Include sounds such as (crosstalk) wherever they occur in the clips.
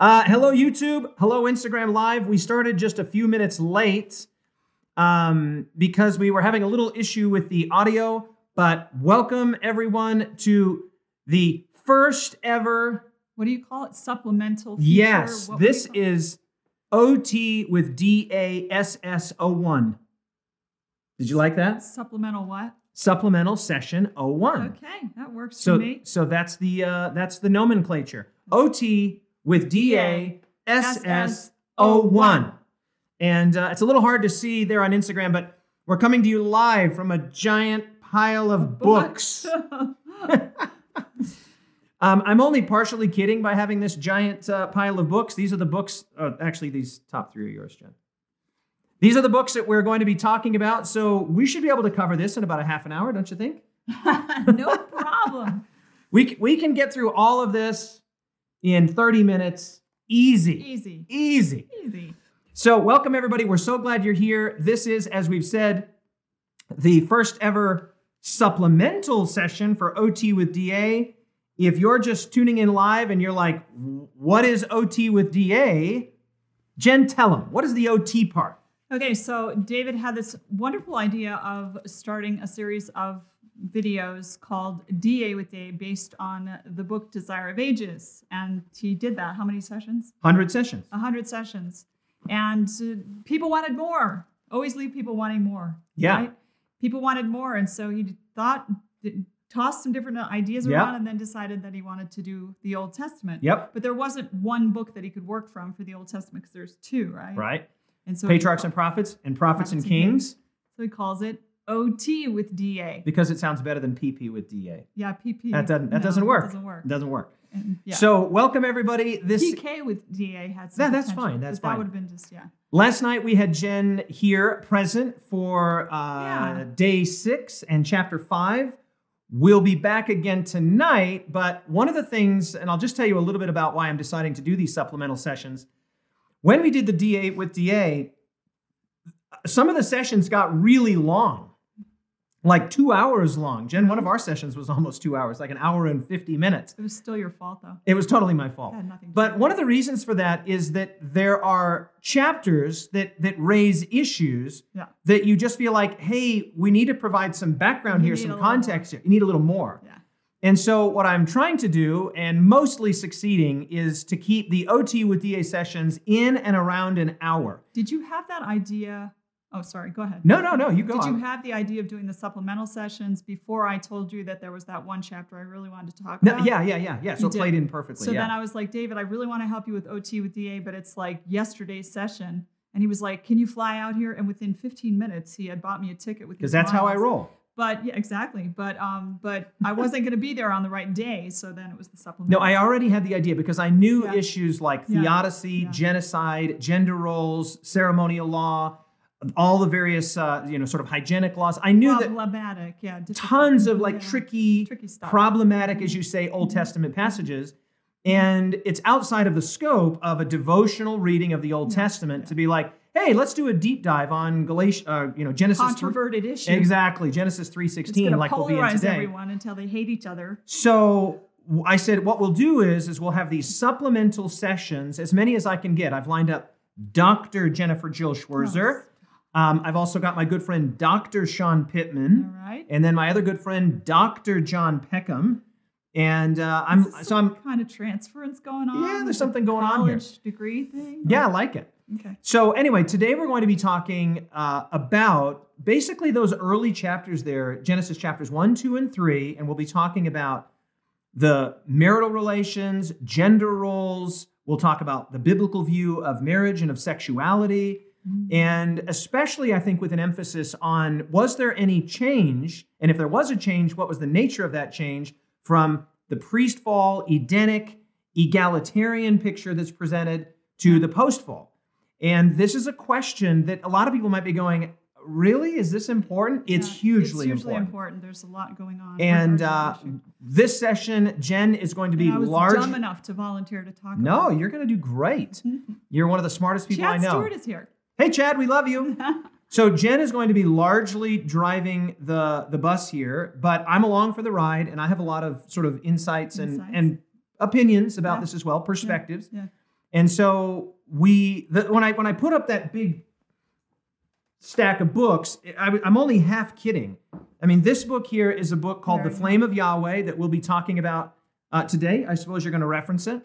Uh, hello, YouTube. Hello, Instagram Live. We started just a few minutes late um, because we were having a little issue with the audio. But welcome, everyone, to the first ever. What do you call it? Supplemental. Feature? Yes, What this you call it? is OT with DASS01. Did you like that? supplemental what? Supplemental session 01. Okay, that works So, for me. so that's the uh, that's the nomenclature. OT with DA SS 01. And uh, it's a little hard to see there on Instagram, but we're coming to you live from a giant pile of books. (laughs) (laughs) Um, I'm only partially kidding by having this giant uh, pile of books. These are the books. Uh, actually, these top three are yours, Jen. These are the books that we're going to be talking about. So we should be able to cover this in about a half an hour, don't you think? (laughs) no problem. We, we can get through all of this in 30 minutes. Easy. Easy. Easy. Easy. So, welcome everybody. We're so glad you're here. This is, as we've said, the first ever supplemental session for OT with DA. If you're just tuning in live and you're like, what is OT with DA? Jen, tell them, what is the OT part? Okay, so David had this wonderful idea of starting a series of videos called DA with DA based on the book Desire of Ages. And he did that. How many sessions? 100 sessions. 100 sessions. And uh, people wanted more. Always leave people wanting more. Yeah. Right? People wanted more. And so he thought, tossed some different ideas Yeah. around, and then decided that he wanted to do the Old Testament. Yep. But there wasn't one book that he could work from for the Old Testament because there's two, right? Right. And so Patriarchs and prophets and prophets and Prophets and kings so he calls it OT with DA. because it sounds better than PP with DA. Yeah, PP. That doesn't, that no, doesn't work. Doesn't work. It doesn't work. And, yeah. So, welcome everybody. This PK with DA had some. That- that's fine, that's fine. That would have been just yeah. Last night we had Jen here present for uh, Yeah. day six and chapter five. We'll be back again tonight, but one of the things, and I'll just tell you a little bit about why I'm deciding to do these supplemental sessions. When we did the DA with DA, some of the sessions got really long, like two hours long. Jen, one of our sessions was almost two hours, like an hour and 50 minutes. It was still your fault though. It was totally my fault. Had nothing to But one of the reasons for that is that there are chapters that that raise issues Yeah. that you just feel like, hey, we need to provide some background You here, some a little more. context here. You need a little more. Yeah. And so what I'm trying to do, and mostly succeeding, is to keep the OT with DA sessions in and around an hour. Did you have that idea? Oh, sorry. Go ahead. No, no, no, you go Did you have the idea of doing the supplemental sessions before I told you that there was that one chapter I really wanted to talk No, about? yeah, yeah, yeah, yeah. So You it played in perfectly. So yeah. then I was like, David, I really want to help you with OT with DA, but it's like yesterday's session. And he was like, Can you fly out here? And within 15 minutes, he had bought me a ticket with because that's how I roll. But yeah, exactly. But um, but I wasn't going to be there on the right day, so then it was the supplemental. No. I already had the idea because I knew Yeah. issues like theodicy, genocide, gender roles, ceremonial law, all the various uh, you know sort of hygienic laws. I knew that problematic. Yeah, tons of like Yeah. tricky, tricky stuff. problematic, as you say, Old Testament passages. And it's outside of the scope of a devotional reading of the Old Yeah. Testament Yeah. to be like, hey, let's do a deep dive on Galatia, uh, you know, Genesis. controverted issue. exactly, Genesis three sixteen, It's going to like we'll be in today. everyone until they hate each other. So I said, what we'll do is, is we'll have these supplemental sessions, as many as I can get. I've lined up Dr. Jennifer Jill Schwirzer. Um, I've also got my good friend Dr. Sean Pitman, All right. and then my other good friend Dr. John Peckham. And uh, I'm so I'm kind of transference going on. Yeah, there's something going on here. College degree thing. yeah, I like it. Okay. So anyway, today we're going to be talking uh, about basically those early chapters there, Genesis chapters one, two, and three, and we'll be talking about the marital relations, gender roles. We'll talk about the biblical view of marriage and of sexuality, and especially I think with an emphasis on was there any change, and if there was a change, what was the nature of that change from the priest fall, Edenic, egalitarian picture that's presented to the post fall. And this is a question that a lot of people might be going, really? Is this important? It's Yeah, hugely it's hugely important. There's a lot going on. And uh, this session, Jen is going to be And I was large. dumb enough to volunteer to talk. No, you're going to do great. You're one of the smartest people Chad I know. Stewart is here. Hey, Chad, we love you. (laughs) So Jen is going to be largely driving the the bus here, but I'm along for the ride, and I have a lot of sort of insights and Insights. and opinions about Yeah. this as well, perspectives. Yeah. And so we the, when I when I put up that big stack of books, I, am only half kidding. I mean, this book here is a book called Very The Flame of Yahweh that we'll be talking about uh, today. I suppose you're going to reference it.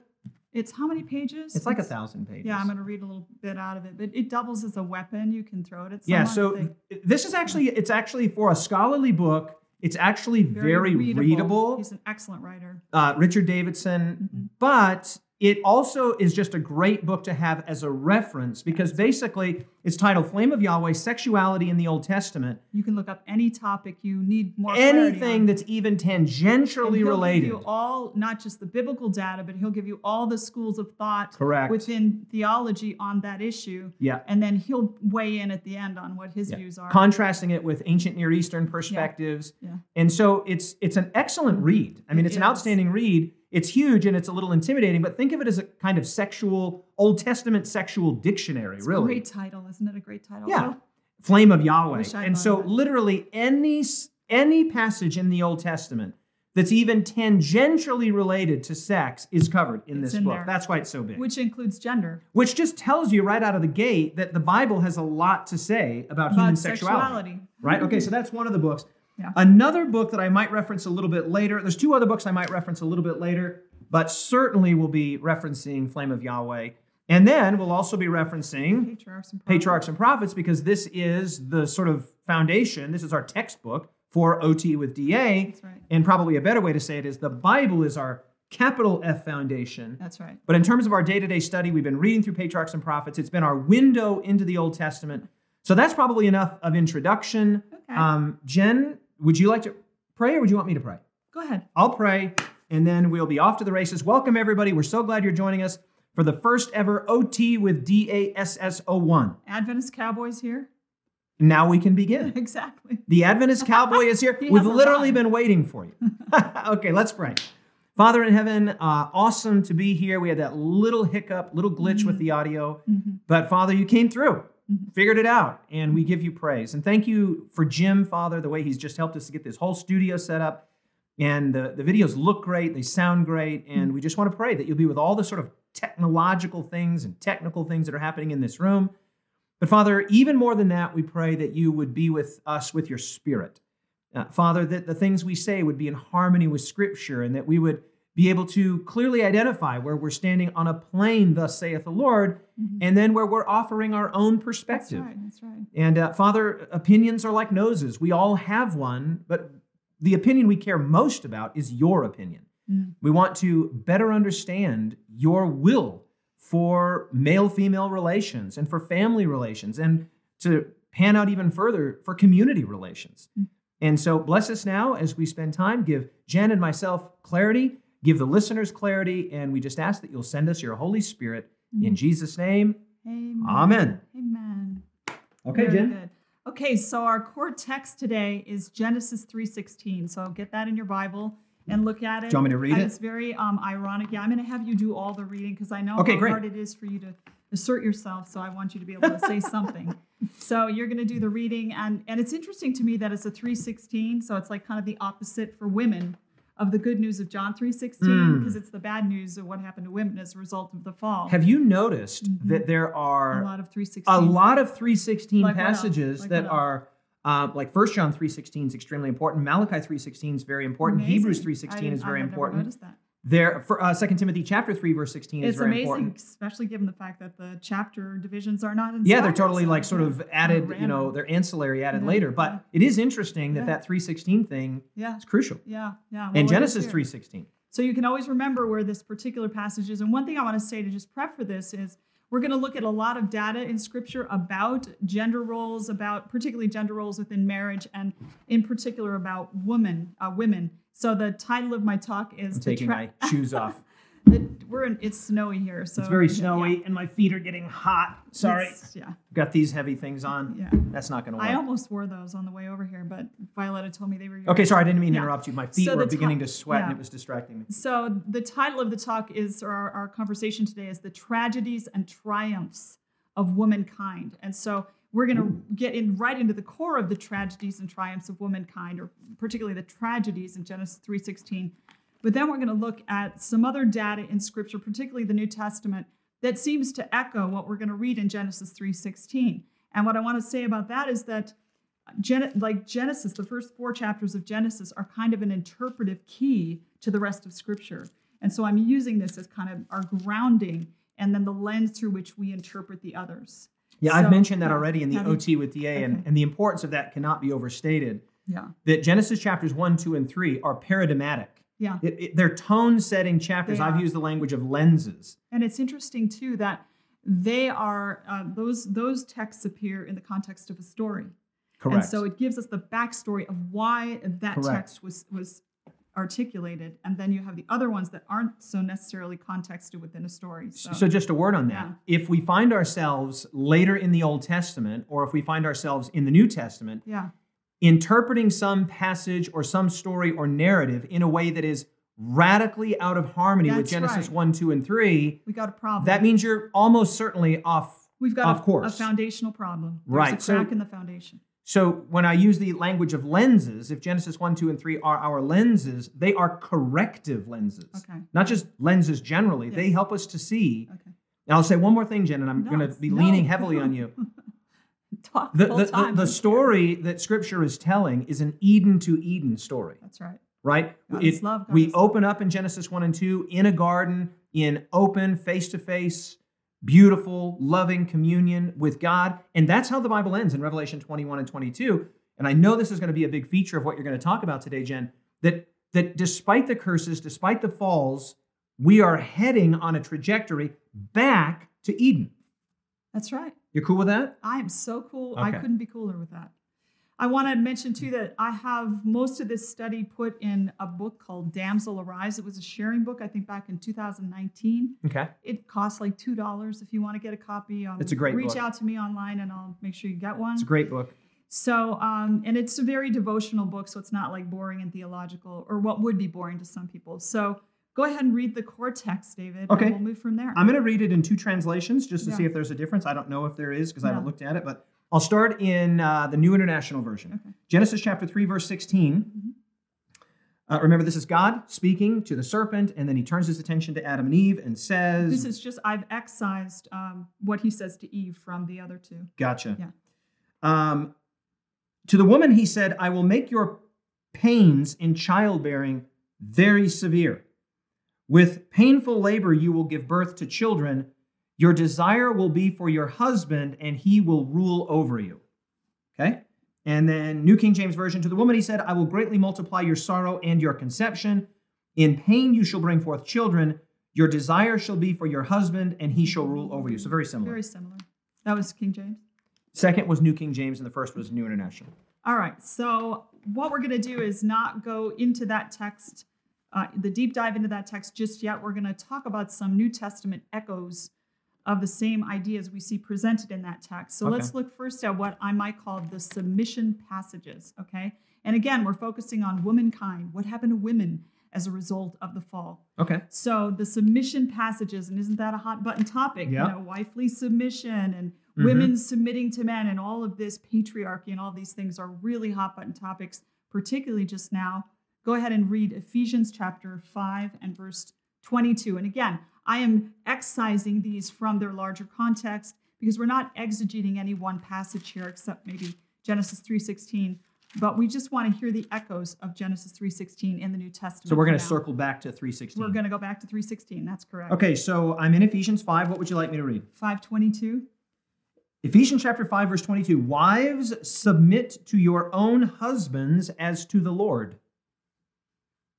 It's how many pages? It's like a thousand pages. Yeah, I'm going to read a little bit out of it, but it doubles as a weapon. You can throw it at someone. yeah. So this is actually it's actually for a scholarly book. It's actually very, readable. He's an excellent writer. uh, Richard Davidson, Mhm. but it also is just a great book to have as a reference because basically it's titled Flame of Yahweh Sexuality in the Old Testament. You can look up any topic you need more Anything on. that's even And tangentially he'll related. Give you all, not just the biblical data, but he'll give you all the schools of thought Correct. within theology on that issue. yeah. And then he'll weigh in at the end on what his Yeah. views are. Contrasting it with ancient Near Eastern perspectives. Yeah. And so it's it's an excellent read. I mean, It it's an outstanding read. It's huge and it's a little intimidating, but think of it as a kind of sexual, Old Testament sexual dictionary, It's a really. great title, isn't it? A great title. Yeah. Oh, flame of Yahweh. Wish I'd And so that. literally any any passage in the Old Testament that's even tangentially related to sex is covered in It's this in book. there. That's why it's so big. which includes gender. Which just tells you right out of the gate that the Bible has a lot to say about, human sexuality. sexuality. Right? Okay, so that's one of the books. Yeah. Another book that I might reference a little bit later. There's two other books I might reference a little bit later, but certainly we'll be referencing Flame of Yahweh. And then we'll also be referencing Patriarchs and prophets. Patriarchs and Prophets because this is the sort of foundation. This is our textbook for OT with DA. That's right. And probably a better way to say it is the Bible is our capital F foundation. That's right. But in terms of our day to day study, we've been reading through Patriarchs and Prophets. It's been our window into the Old Testament. So that's probably enough of introduction. Okay. Um, Jen, would you like to pray or would you want me to pray? Go ahead. I'll pray and then we'll be off to the races. Welcome, everybody. We're so glad you're joining us for the first ever OT with DASSO1. Adventist Cowboys here. Now we can begin. (laughs) exactly. The Adventist cowboy is here. (laughs) He We've literally been waiting for you. (laughs) okay, let's pray. Father in heaven, uh, awesome to be here. We had that little hiccup, little glitch with the audio, Mhm. but Father, you came through, Mhm. figured it out, and we give you praise. And thank you for Jim, Father, the way he's just helped us to get this whole studio set up. And the, the videos look great, they sound great, and we just want to pray that you'll be with all the sort of technological things and technical things that are happening in this room. But Father, even more than that, we pray that you would be with us with your spirit. Uh, Father, that the things we say would be in harmony with Scripture and that we would be able to clearly identify where we're standing on a plain, thus saith the Lord, Mhm. and then where we're offering our own That's perspective. right. That's right. And uh, Father, opinions are like noses. We all have one, but the opinion we care most about is your opinion. Mm. We want to better understand your will for male female relations and for family relations and to pan out even further for community relations. Mm. And so bless us now as we spend time. Give Jen and myself clarity, give the listeners clarity, and we just ask that you'll send us your Holy Spirit in Mhm. Jesus' name. Amen. Amen. Amen. Okay, Very Jen? Good. Okay, so our core text today is Genesis 3:16. So get that in your Bible and look at it. Do you want me to read And it? It's very um, ironic. Yeah, I'm going to have you do all the reading because I know Okay, how great. hard it is for you to assert yourself. So I want you to be able to say something. (laughs) So you're going to do the reading, and and it's interesting to me that it's a 3:16. So it's like kind of the opposite for women of the good news of John 3:16 Mm. because it's the bad news of what happened to women as a result of the fall. Have you noticed Mhm. that there a are lot of 3:16. a lot of 316 Like passages Like that are uh, like 1 John 316 is extremely important. Malachi 316 is very important. Amazing. Hebrews 316 is very I had never important. There, for uh, 2 Timothy chapter 3 verse 16 is It's very amazing, important. especially given the fact that the chapter divisions are not. Yeah, they're totally like sort of added, you know, they're ancillary added Yeah, later. But yeah. it is interesting that Yeah. that 316 thing Yeah, is crucial. yeah, yeah. Well, and Genesis 316. So you can always remember where this particular passage is. And one thing I want to say to just prep for this is we're going to look at a lot of data in scripture about gender roles, about particularly gender roles within marriage, and in particular about women. Uh, women. So the title of my talk is I'm taking tra- my shoes off. (laughs) the- we're in, it's snowy here, so It's very yeah, snowy and my feet are getting hot. Sorry. it's- yeah, Got these heavy things on. yeah. That's not going to work. I almost wore those on the way over here, but Violetta told me they were. Okay, sorry, I didn't mean to Yeah. interrupt you. My feet So were beginning to sweat and it was distracting me. So the title of the talk is, or our, our conversation today is the tragedies and triumphs of womankind. And so we're going to mm. get in right into the core of the tragedies and triumphs of womankind, or particularly the tragedies in Genesis 3:16. But then we're going to look at some other data in Scripture, particularly the New Testament, that seems to echo what we're going to read in Genesis 3:16. And what I want to say about that is that Gen- like Genesis, the first four chapters of Genesis are kind of an interpretive key to the rest of Scripture. And so I'm using this as kind of our grounding and then the lens through which we interpret the others. Yeah, So, I've mentioned that already in the have you- OT with DA, and, Okay. and the importance of that cannot be overstated. Yeah. That Genesis chapters 1, 2, and 3 are paradigmatic. Yeah. It, it- they're tone setting chapters. They I've are. used the language of lenses. And it's interesting too that they are uh, those those texts appear in the context of a story. Correct. And so it gives us the backstory of why that Correct. text was was articulated. And then you have the other ones that aren't so necessarily contexted within a story. So, So, just a word on that. If we find ourselves later in the Old Testament, or if we find ourselves in the New Testament, yeah, interpreting some passage or some story or narrative in a way that is radically out of harmony with Genesis right. 1, 2, and 3, we got a problem. that means you're almost certainly off. we've got a, course. a foundational problem. There's Right, a so- crack in the foundation. So when I use the language of lenses, if Genesis 1, 2, and 3 are our lenses, they are corrective lenses. Okay. Not just lenses generally, Yeah. they help us to see. Okay. And I'll say one more thing, Jen, and I'm No, going to be no. leaning heavily on you. (laughs) Talk The, the, the, time. the story that Scripture is telling is an Eden to Eden story. That's right. right? God It- is love, we open up in Genesis 1 and 2 in a garden, in open, face to face, beautiful, loving communion with God. And that's how the Bible ends in Revelation 21 and 22. And I know this is going to be a big feature of what you're going to talk about today, Jen, that, that despite the curses, despite the falls, we are heading on a trajectory back to Eden. That's right. You're cool with that? I am so cool. I couldn't be cooler with that. I want to mention too that I have most of this study put in a book called Damsel Arise. It was a sharing book, I think, back in 2019. Okay. It costs like two dollars if you want to get a copy. Um, It's a great reach book. out to me online and I'll make sure you get one. It's a great book. So, um, and it's a very devotional book, so it's not like boring and theological, or what would be boring to some people. So, go ahead and read the core text, David. Okay. And we'll move from there. I'm going to read it in two translations just to Yeah. see if there's a difference. I don't know if there is because I haven't looked at it, but I'll start in uh, the New International Version. Okay. Genesis chapter 3, verse 16. Uh, remember, this is God speaking to the serpent, and then he turns his attention to Adam and Eve and says, This is just I've excised um, what he says to Eve from the other two. Gotcha. Yeah. Um, to the woman, he said, I will make your pains in childbearing very severe. With painful labor, you will give birth to children. Your desire will be for your husband, and he will rule over you. Okay? And then, New King James Version, to the woman, he said, I will greatly multiply your sorrow and your conception. In pain, you shall bring forth children. Your desire shall be for your husband, and he shall rule over you. So, very similar. Very similar. That was King James. Second was New King James, and the first was New International. All right. So what we're going to do is not go into that text, uh, the deep dive into that text just yet. We're going to talk about some New Testament echoes of the same ideas we see presented in that text. So Okay. let's look first at what I might call the submission passages. Okay. And again, we're focusing on womankind. What happened to women as a result of the fall? Okay. So the submission passages, and isn't that a hot button topic? Yeah. You know, wifely submission and Mhm. women submitting to men and all of this patriarchy and all these things are really hot button topics, particularly just now. Go ahead and read Ephesians chapter 5 and verse 22. And again, I am excising these from their larger context because we're not exegeting any one passage here except maybe Genesis 3:16, but we just want to hear the echoes of Genesis 3:16 in the New Testament. So we're going to circle back to 316. We're going to go back to 316. That's correct. Okay, so I'm in Ephesians 5. What would you like me to read? 522. Ephesians chapter 5, verse 22. Wives, submit to your own husbands as to the Lord.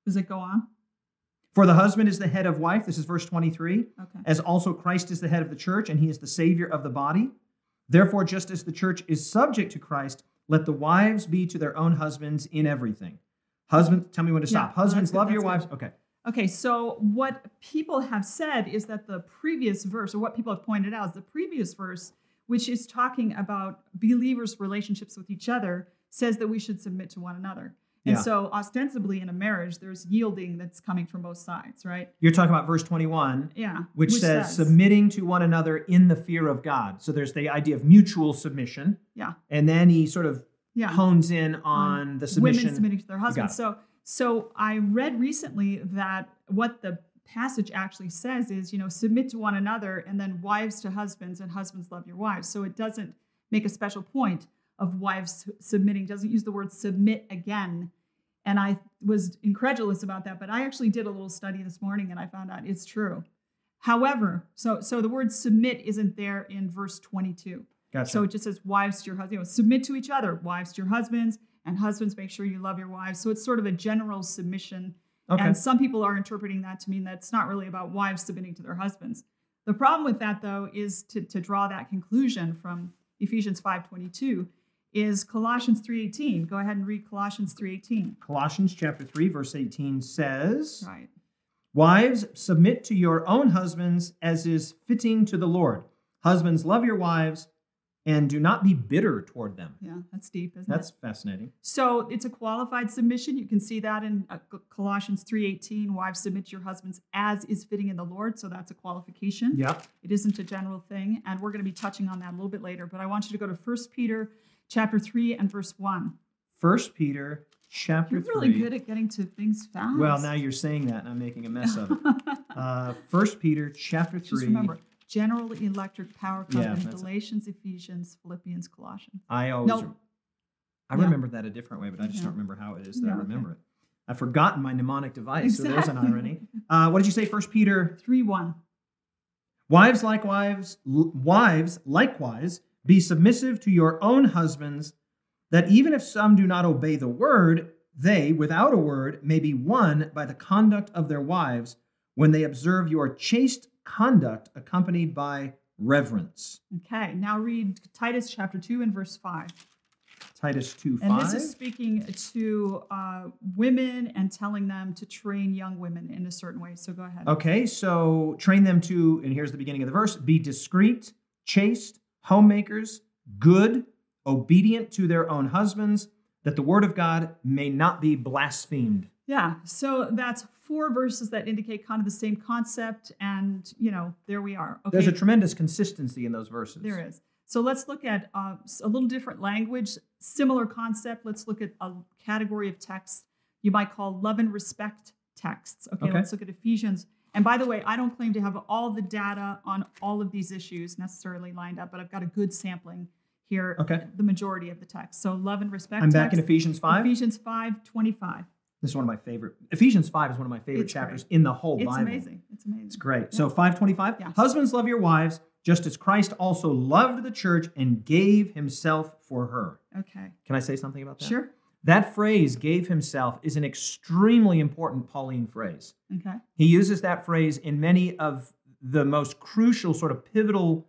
Does it go on? For the husband is the head of wife. This is verse 23. Okay. As also Christ is the head of the church, and he is the Savior of the body. Therefore, just as the church is subject to Christ, let the wives be to their own husbands in everything. Husbands, tell me when to stop. no, Husbands, love your wives. Okay. Okay, so what people have said is that the previous verse, or what people have pointed out, is the previous verse, which is talking about believers' relationships with each other, says that we should submit to one another. And Yeah. so, ostensibly, in a marriage, there's yielding that's coming from both sides, right? You're talking about verse 21, Yeah. which, says, submitting to one another in the fear of God. So there's the idea of mutual submission. Yeah. And then he sort of Yeah. hones in on the submission. women submitting to their husbands. So, so I read recently that what the passage actually says is, you know, submit to one another and then wives to husbands and husbands love your wives. So it doesn't make a special point of wives submitting, doesn't use the word submit again. And I was incredulous about that, but I actually did a little study this morning and I found out it's true. However, so so the word submit isn't there in verse 22. Gotcha. So it just says wives to your husband, you know, submit to each other, wives to your husbands, and husbands make sure you love your wives. So it's sort of a general submission. okay. And some people are interpreting that to mean that it's not really about wives submitting to their husbands. The problem with that though is to, to draw that conclusion from Ephesians 5:22 is Colossians 3:18. Go ahead and read Colossians 3:18. Colossians chapter 3 verse 18 says, Right. "Wives, submit to your own husbands as is fitting to the Lord. Husbands, love your wives and do not be bitter toward them." Yeah, that's deep, isn't That's it? fascinating. So it's a qualified submission. You can see that in uh, Colossians 3:18. Wives submit to your husbands as is fitting in the Lord. So that's a qualification. Yeah. It isn't a general thing, and we're going to be touching on that a little bit later. But I want you to go to 1 Peter chapter 3 and verse 1. First Peter chapter You're 3. really good at getting to things fast. Well, now you're saying that and I'm making a mess of it. (laughs) Uh, First Peter chapter 3. Just remember General Electric Power Yeah, Company, it. Galatians, Ephesians, Philippians, Colossians. I always No. I Yeah. remember that a different way, but I just Yeah. don't remember how it is that Yeah, I okay. remember it. I've forgotten my mnemonic device, so there's an Exactly. irony. (laughs) Uh, what did you say, First Peter? 3 1. Wives likewise, l- wives likewise, be submissive to your own husbands, that even if some do not obey the word, they, without a word, may be won by the conduct of their wives when they observe your chaste conduct accompanied by reverence. Okay, now read Titus chapter 2 and verse 5. Titus 2 5. And this is speaking to uh, women and telling them to train young women in a certain way. So go ahead. Okay, so train them to, and here's the beginning of the verse be discreet, chaste, homemakers, good, obedient to their own husbands, that the word of God may not be blasphemed. Yeah, so that's four verses that indicate kind of the same concept. And, you know, there we are. Okay. There's a tremendous consistency in those verses. There is. So let's look at uh, a little different language, similar concept. Let's look at a category of text you might call love and respect texts. Okay, Okay. let's look at Ephesians. And by the way, I don't claim to have all the data on all of these issues necessarily lined up, but I've got a good sampling here. Okay. The majority of the text. So love and respect. I'm back in Ephesians 5. Ephesians 5 25. This is one of my favorite. Ephesians 5 is one of my favorite It's chapters great. in the whole It's Bible. It's amazing. It's amazing. It's great. So 525. Yeah. Husbands love your wives, just as Christ also loved the church and gave himself for her. Okay. Can I say something about that? Sure. That phrase, gave himself, is an extremely important Pauline phrase. Okay. He uses that phrase in many of the most crucial, sort of pivotal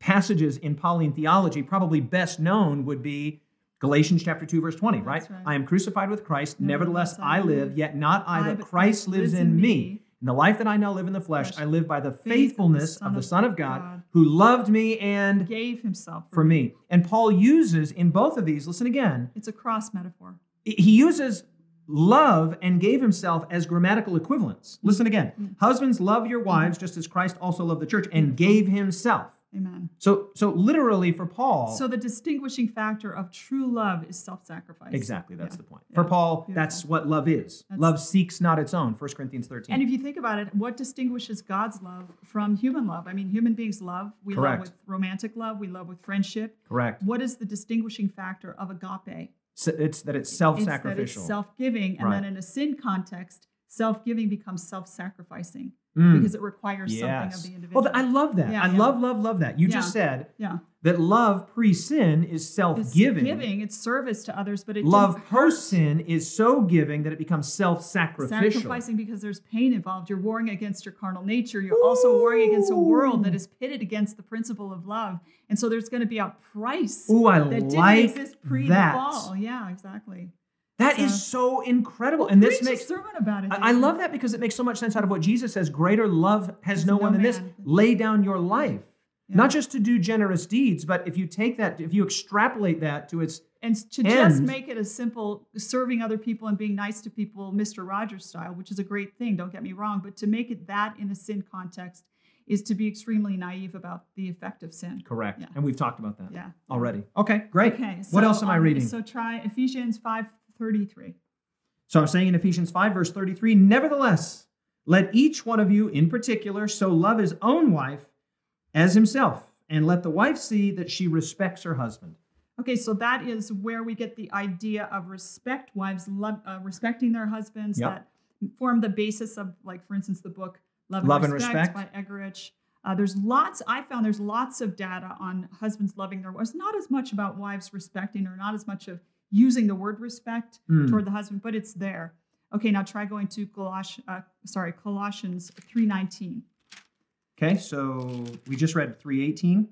passages in Pauline theology. Probably best known would be Galatians chapter 2, verse 20, right? Right. I am crucified with Christ, nevertheless, Nevertheless, I live, yet not I, but but Christ lives in me. In the life that I now live in the flesh. I live by the Faith the faithfulness of the Son of God, God. who loved me and Gave himself for me. And Paul uses in both of these, listen again, It's a cross metaphor. he uses love and gave himself as grammatical equivalents. Listen again. Mm. Husbands, love your wives just as Christ also loved the church and gave himself. Amen. So so literally for Paul So the distinguishing factor of true love is self-sacrifice. exactly that's Yeah. the point. Yeah. For Paul Beautiful. that's what love is. That's- love seeks not its own. 1 Corinthians 13. And if you think about it, what distinguishes God's love from human love? I mean, human beings love. We Correct. love with romantic love. We love with friendship. Correct. What is the distinguishing factor of agape? So it's that it's It's that self-sacrificial. it's self-giving, and Right. then in a sin context, self-giving becomes self-sacrificing Mm. because it requires something of the individual. Well, I love that. Yeah, I yeah. love, love, love that. You just said yeah, that love pre-sin is self-giving. giving, it's service to others, but it Love didn't hurt. post-sin is so giving that it becomes self-sacrificial. sacrificing because there's pain involved. You're warring against your carnal nature. You're also warring against a world that is pitted against the principle of love. And so there's going to be a price Ooh, I that didn't like exist pre that. the fall. Yeah, exactly. That is so incredible. and this makes sermon about it. I, I love that because it makes so much sense out of what Jesus says. Greater love has no no one than this. Lay down your life. Yeah. Not just to do generous deeds, but if you take that, if you extrapolate that to its and to just make it a simple serving other people and being nice to people, Mr. Rogers style, which is a great thing. Don't get me wrong, but to make it that in a sin context is to be extremely naive about the effect of sin. correct. Yeah. And we've talked about that Yeah. already. Okay, great. Okay. what else am I um, reading? So try Ephesians five thirty three. So I'm saying in Ephesians 5, verse 33, nevertheless, Let each one of you in particular so love his own wife as himself, and let the wife see that she respects her husband. Okay, so that is where we get the idea of respect, wives love, uh, respecting their husbands. Yep. That form the basis of, like, for instance, the book Love and, Love and Respect, Respect. by Eggerichs. Uh, there's lots, I found there's lots of data on husbands loving their wives, not as much about wives respecting or not as much of using the word respect Hmm. toward the husband, but it's there. Okay, now try going to Coloss- uh, sorry, Colossians 3.19. Okay, so we just read 318.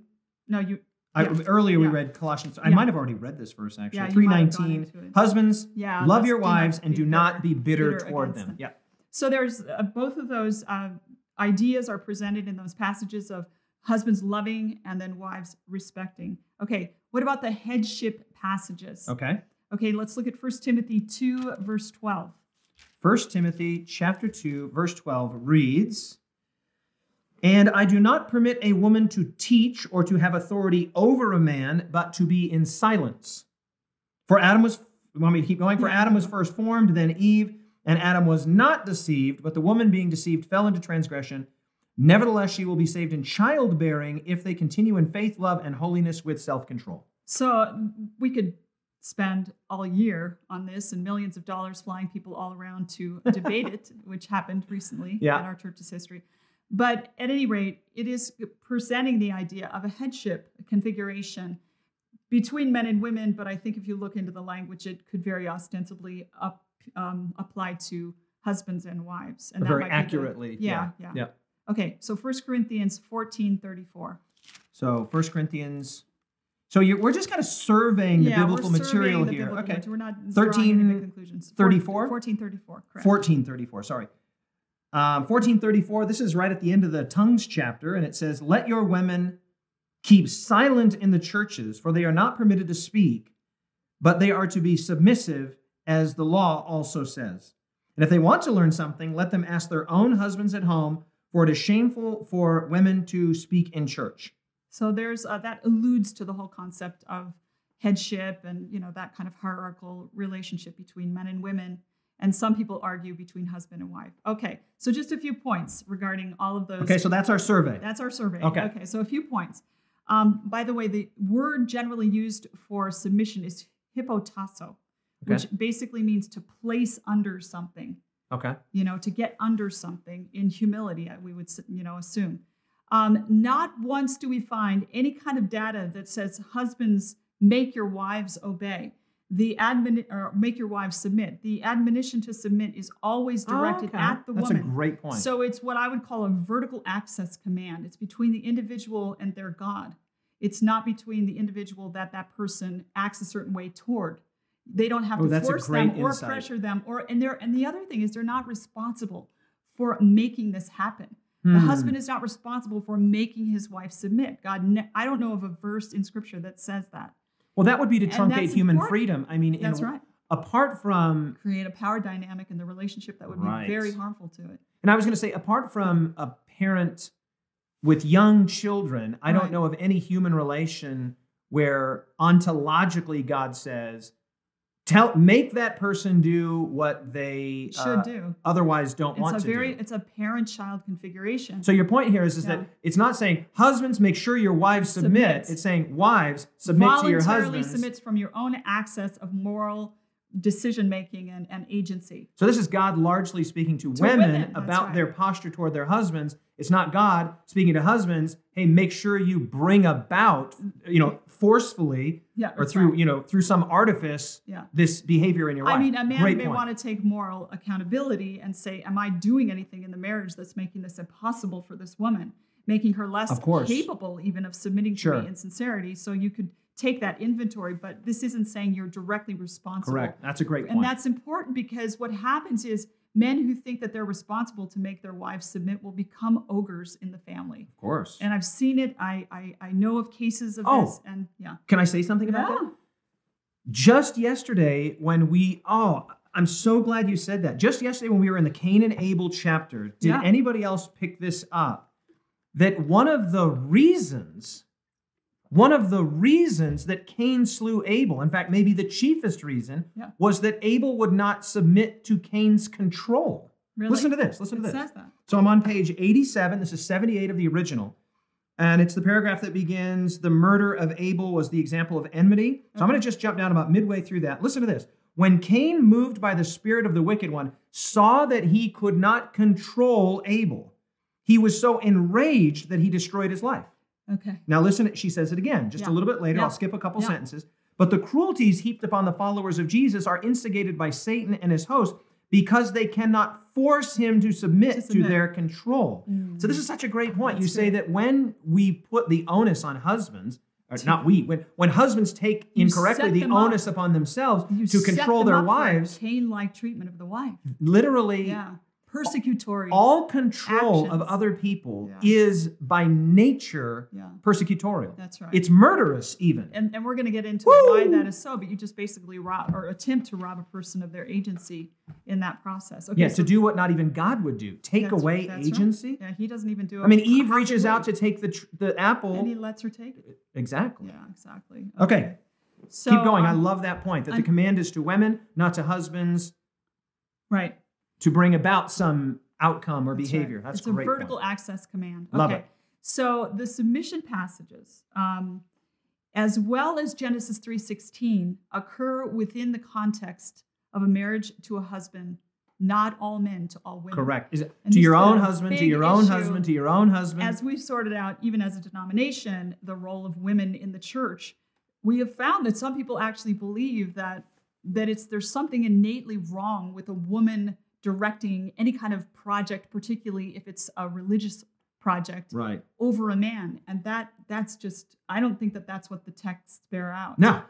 No, you, I, Yeah. earlier we Yeah. read Colossians. I Yeah. might have already read this verse actually. Yeah, you might have gone 319. Husbands, yeah. love your wives and do not be bitter, bitter toward them. them. Yeah. So there's uh, both of those uh, ideas are presented in those passages of husbands loving and then wives respecting. Okay, what about the headship passages? Okay. Okay, let's look at 1 Timothy 2, verse 12. 1 Timothy chapter 2 verse 12 reads And I do not permit a woman to teach or to have authority over a man but to be in silence. For Adam was you want me to keep going? For Adam was first formed then Eve and Adam was not deceived but the woman being deceived fell into transgression. Nevertheless she will be saved in childbearing if they continue in faith, love and holiness with self-control. So we could spend all year on this and millions of dollars flying people all around to (laughs) debate it, which happened recently Yeah. in our church's history. But at any rate, it is presenting the idea of a headship configuration between men and women. But I think if you look into the language, it could very ostensibly up, um, apply to husbands and wives. And that Very might be the- accurately. yeah, yeah, yeah. Okay, so 1 Corinthians 14 34. So 1 Corinthians. So we're just kind of surveying the biblical material the here. biblical okay. material. We're not 13, drawing any big conclusions. 34? 1434, correct. 1434, sorry. Um, 1434, this is right at the end of the tongues chapter, and it says, Let your women keep silent in the churches, for they are not permitted to speak, but they are to be submissive, as the law also says. And if they want to learn something, let them ask their own husbands at home, for it is shameful for women to speak in church. So there's uh, that alludes to the whole concept of headship and you know that kind of hierarchical relationship between men and women. And some people argue between husband and wife. Okay, so just a few points regarding all of those. Okay, so that's our survey. That's our survey. Okay. Okay, so a few points. Um, by the way, the word generally used for submission is hypotasso, which basically means to place under something. Okay. You know, to get under something in humility, uh, we would you know assume. Um, not once do we find any kind of data that says husbands make your wives obey. The admon or make your wives submit. The admonition to submit is always directed Okay. at the That's woman. a great point. So it's what I would call a vertical axis command. It's between the individual and their God. It's not between the individual that that person acts a certain way toward. They don't have Oh, to force them or insight. pressure them or and they're and the other thing is they're not responsible for making this happen. The Hmm. husband is not responsible for making his wife submit. God, ne- I don't know of a verse in scripture that says that. Well, that would be to truncate human important. freedom. I mean, in- That's right. apart from, Create a power dynamic in the relationship that would Right. be very harmful to it. and I was going to say, apart from a parent with young children, I don't know of any human relation where ontologically God says, "Tell, make that person do what they Should uh, do. otherwise don't It's want a to very do." it's a parent-child configuration. So your point here is, is Yeah. that it's not saying husbands make sure your wives submit. Submit. It's saying wives submit to your husbands. submits from your own access of moral decision making and, and agency. So this is God largely speaking to, To women, women, about right. their posture toward their husbands. It's not God speaking to husbands, hey, make sure you bring about, you know, forcefully Yeah, or through, right. you know, through some artifice Yeah. this behavior in your wife. I mean, a man Great may point. want to take moral accountability and say, Am I doing anything in the marriage that's making this impossible for this woman, making her less capable even of submitting to me in sincerity? So you could take that inventory, but this isn't saying you're directly responsible. Correct. That's a great point. And that's important because what happens is men who think that they're responsible to make their wives submit will become ogres in the family. of course. And I've seen it. I I, I know of cases of Oh. this. And yeah. Can I say something about Yeah. that? Just yesterday, when we, oh, I'm so glad you said that. Just yesterday, when we were in the Cain and Abel chapter, did Yeah. anybody else pick this up? That one of the reasons, one of the reasons that Cain slew Abel, in fact, maybe the chiefest reason, Yeah. was that Abel would not submit to Cain's control. Really? Listen to this. Listen it to this. says that. So I'm on page 87. This is 78 of the original. And it's the paragraph that begins The murder of Abel was the example of enmity. So I'm going to just jump down about midway through that. Listen to this. When Cain, moved by the spirit of the wicked one, saw that he could not control Abel, he was so enraged that he destroyed his life. Okay. Now, listen, she says it again just a little bit later. Yeah. I'll skip a couple Yeah. sentences. But the cruelties heaped upon the followers of Jesus are instigated by Satan and his host because they cannot force him to submit To to, their control. Mm. So, this is such a great point. you say that when we put the onus on husbands, or not we, when, when husbands take You incorrectly the them up. onus upon themselves You to control their wives, Cain-like treatment of the wife. literally Yeah. Persecutory. all control of other people Yeah. is by nature Yeah. persecutorial. That's right. It's murderous, even. and, and we're going to get into why that is so, but you just basically rob or attempt to rob a person of their agency in that process. Okay, yeah, so to do what not even God would do take away right. agency. Yeah, he doesn't even do it. I mean, Eve reaches could out to take the tr- the apple. and he lets her take it. exactly. Yeah, exactly. Okay. So, Keep going. I um, love that point that the I'm- command is to women, not to husbands, Right. To bring about some outcome or That's right. behavior. That's it's a vertical axis command. Love okay. it. So the submission passages, um, as well as Genesis 3:16, occur within the context of a marriage to a husband, not all men to all women. Correct. Is it to your own husband, to your own issue. husband, to your own husband? As we've sorted out, even as a denomination, the role of women in the church, we have found that some people actually believe that that it's there's something innately wrong with a woman directing any kind of project, particularly if it's a religious project, right. over a man, and that that's just I don't think that that's what the texts bear out. No,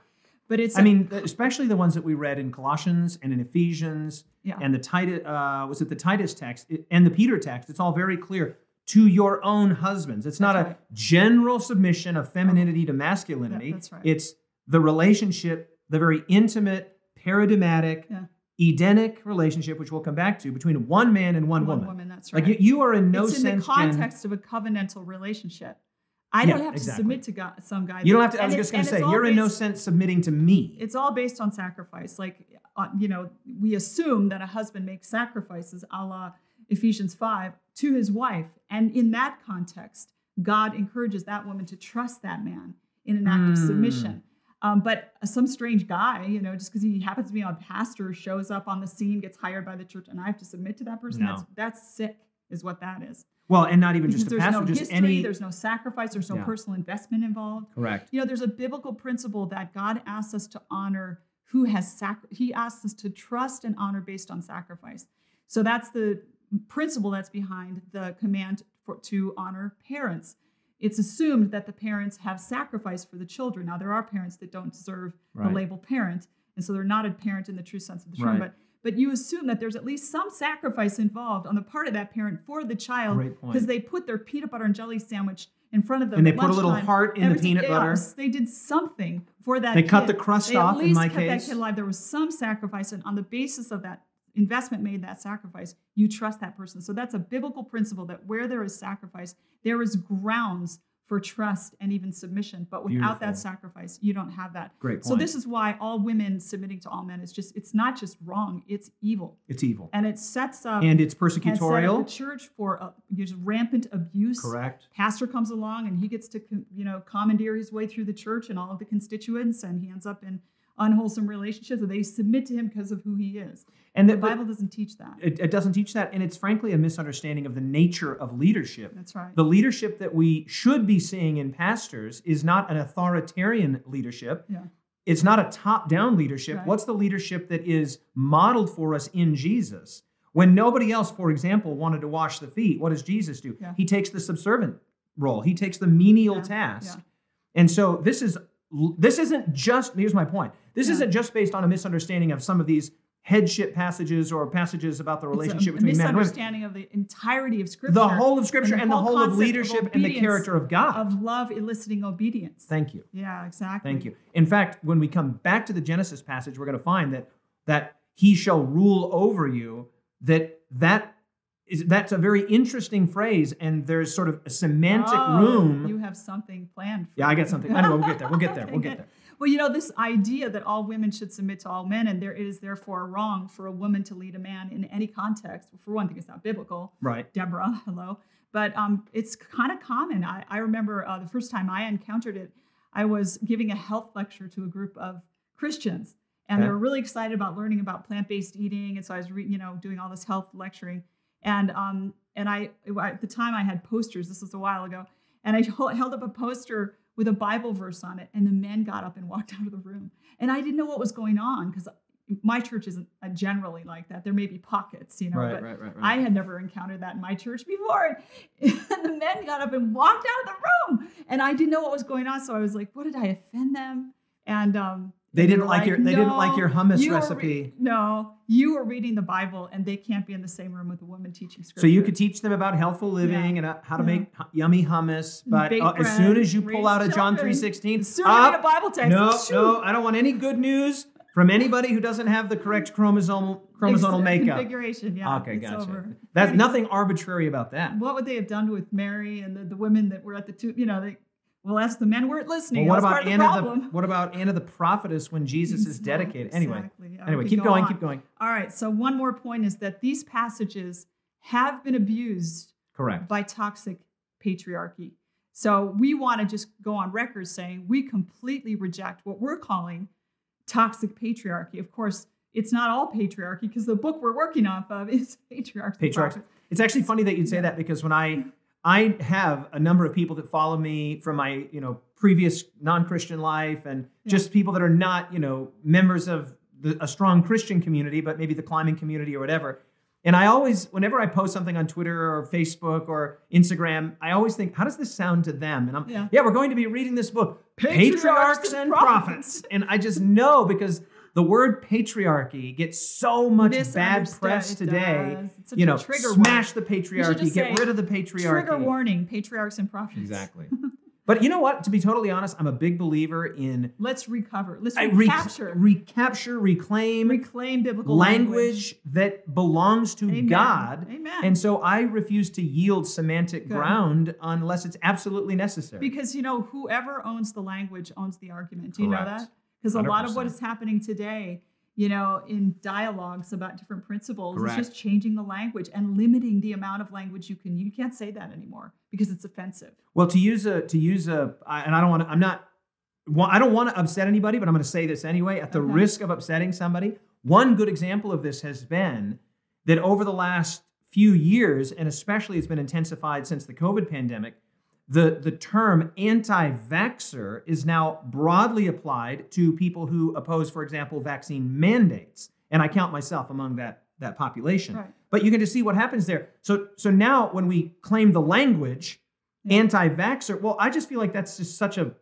but it's I mean, especially the ones that we read in Colossians and in Ephesians yeah, and the Titus, uh, was it the Titus text and the Peter text? It's all very clear. To your own husbands. It's not That's a right. general submission of femininity to masculinity. Yeah, that's right. It's the relationship, the very intimate, paradigmatic, Yeah. Edenic relationship, which we'll come back to, between one man and one, one woman. That's right. Like you, you are in no sense. it's in the context of a covenantal relationship. I don't have to exactly. submit to God, some guy. you don't have to. I was just going to say, you're in no sense submitting to me. It's all based on sacrifice. Like, uh, you know, we assume that a husband makes sacrifices, a la Ephesians 5, to his wife. And in that context, God encourages that woman to trust that man in an act of Mm. submission. Um, but some strange guy, you know, just because he happens to be a pastor, shows up on the scene, gets hired by the church, and I have to submit to that person. No. That's that's sick, is what that is. well, and not even Because just a there's pastor, no just history, any. there's no sacrifice, there's no Yeah. personal investment involved. Correct. You know, there's a biblical principle that God asks us to honor who has sac. He asks us to trust and honor based on sacrifice. So that's the principle that's behind the command for, to honor parents. It's assumed that the parents have sacrificed for the children. Now there are parents that don't deserve Right. the label parent, and so they're not a parent in the true sense of the term. Right. But but you assume that there's at least some sacrifice involved on the part of that parent for the child because they put their peanut butter and jelly sandwich in front of them And they put a little heart in the peanut butter. yes, they did something for that. They cut the crust They off, At in least my kept case. that kid alive. There was some sacrifice, and on the basis of that investment made, that sacrifice, you trust that person. So that's a biblical principle that where there is sacrifice, there is grounds for trust and even submission. But without Beautiful. that sacrifice, you don't have that. Great point. So this is why all women submitting to all men is just it's not just wrong, it's evil. It's evil. And it sets up And it's has set up persecutorial. the church for uh, just rampant abuse Correct. pastor comes along and he gets to you know commandeer his way through the church and all of the constituents and he ends up in unwholesome relationships and they submit to him because of who he is And the the, bible doesn't teach that it, it doesn't teach that. And it's frankly a misunderstanding of the nature of leadership. that's right The leadership that we should be seeing in pastors is not an authoritarian leadership. yeah It's not a top down leadership. Right. What's the leadership that is modeled for us in Jesus? When nobody else, for example, wanted to wash the feet, what does Jesus do? Yeah. He takes the subservient role, he takes the menial Yeah, task. yeah. And so this is this isn't just here's my point. This Yeah. isn't just based on a misunderstanding of some of these headship passages or passages about the relationship between men and women. misunderstanding of the entirety of scripture The whole of scripture and and the the whole whole of concept of leadership and the character of God. of love eliciting obedience Thank you. yeah exactly Thank you. In fact, when we come back to the Genesis passage, we're going to find that that he shall rule over you. That that is that's a very interesting phrase, and there's sort of a semantic Oh, room. you have something planned for yeah, I got something. Anyway, we'll get there. We'll get there. We'll get (laughs) there. Well, you know, this idea that all women should submit to all men and there is therefore wrong for a woman to lead a man in any context. For one thing, it's not biblical. Right. Deborah, (laughs) hello. But um, it's kind of common. I, I remember uh, the first time I encountered it, I was giving a health lecture to a group of Christians, and Okay. they were really excited about learning about plant-based eating. And so I was, re- you know, doing all this health lecturing, and um, and I at the time I had posters. This was a while ago, and I (laughs) held up a poster with a Bible verse on it, and the men got up and walked out of the room, and I didn't know what was going on because my church isn't uh, generally like that. There may be pockets, you know, Right, but right, right, I had never encountered that in my church before. (laughs) And the men got up and walked out of the room, and I didn't know what was going on. So I was like, "What did I offend them?" And um, They didn't were like your- they didn't like your hummus you were re- recipe." no, you were reading the Bible, and they can't be in the same room with a woman teaching scripture. So you could teach them about healthful living and uh, how to Yeah. make yummy hummus, but uh, as soon as you pull out a John three sixteen, As soon as a Bible text, no, shoot. no, I don't want any good news from anybody who doesn't have the correct chromosomal chromosomal makeup. configuration. Yeah, okay, gotcha. over. That's nothing arbitrary about that. What would they have done with Mary and the, the women that were at the tomb? You know, they well, as the men weren't listening. Well, what about Anna the the, (laughs) what about Anna the prophetess when Jesus is dedicated? Anyway, exactly. Anyway, keep go going, on. keep going. All right. So one more point is that these passages have been abused Correct. by toxic patriarchy. So we want to just go on record saying we completely reject what we're calling toxic patriarchy. Of course, it's not all patriarchy because the book we're working off of is (laughs) patriarchy. Patriarchs. It's actually funny that you'd say Yeah. that because when I (laughs) I have a number of people that follow me from my you know previous non-Christian life and Yeah. just people that are not you know members of the, a strong Christian community, but maybe the climbing community or whatever. And I always, whenever I post something on Twitter or Facebook or Instagram, I always think, how does this sound to them? And I'm, Yeah. yeah, we're going to be reading this book, Patriarchs Patriarchs and and Prophets. Prophets. And I just know because the word patriarchy gets so much bad press today does. It's such you a know, trigger smash word. the patriarchy, get rid of the patriarchy. Trigger warning, patriarchs and prophets. Exactly. but you know what? To be totally honest, I'm a big believer in Let's recover. Let's re- recapture. recapture, reclaim reclaim biblical language, that belongs to Amen. God. Amen. And so I refuse to yield semantic Good. ground unless it's absolutely necessary. Because you know, whoever owns the language owns the argument. Do you know that? Because a lot of what is happening today, you know, in dialogues about different principles Correct. is just changing the language and limiting the amount of language you can. You can't say that anymore because it's offensive. Well, to use a to use a, I- and I don't want to. I'm not. Well, I don't want to upset anybody, but I'm going to say this anyway, at the Okay. risk of upsetting somebody. One good example of this has been that over the last few years, and especially it's been intensified since the COVID pandemic, the the term anti-vaxxer is now broadly applied to people who oppose, for example, vaccine mandates, and I count myself among that that population. Right. But you can just see what happens there. So so now when we claim the language Yeah. anti-vaxxer, well, I just feel like that's just such a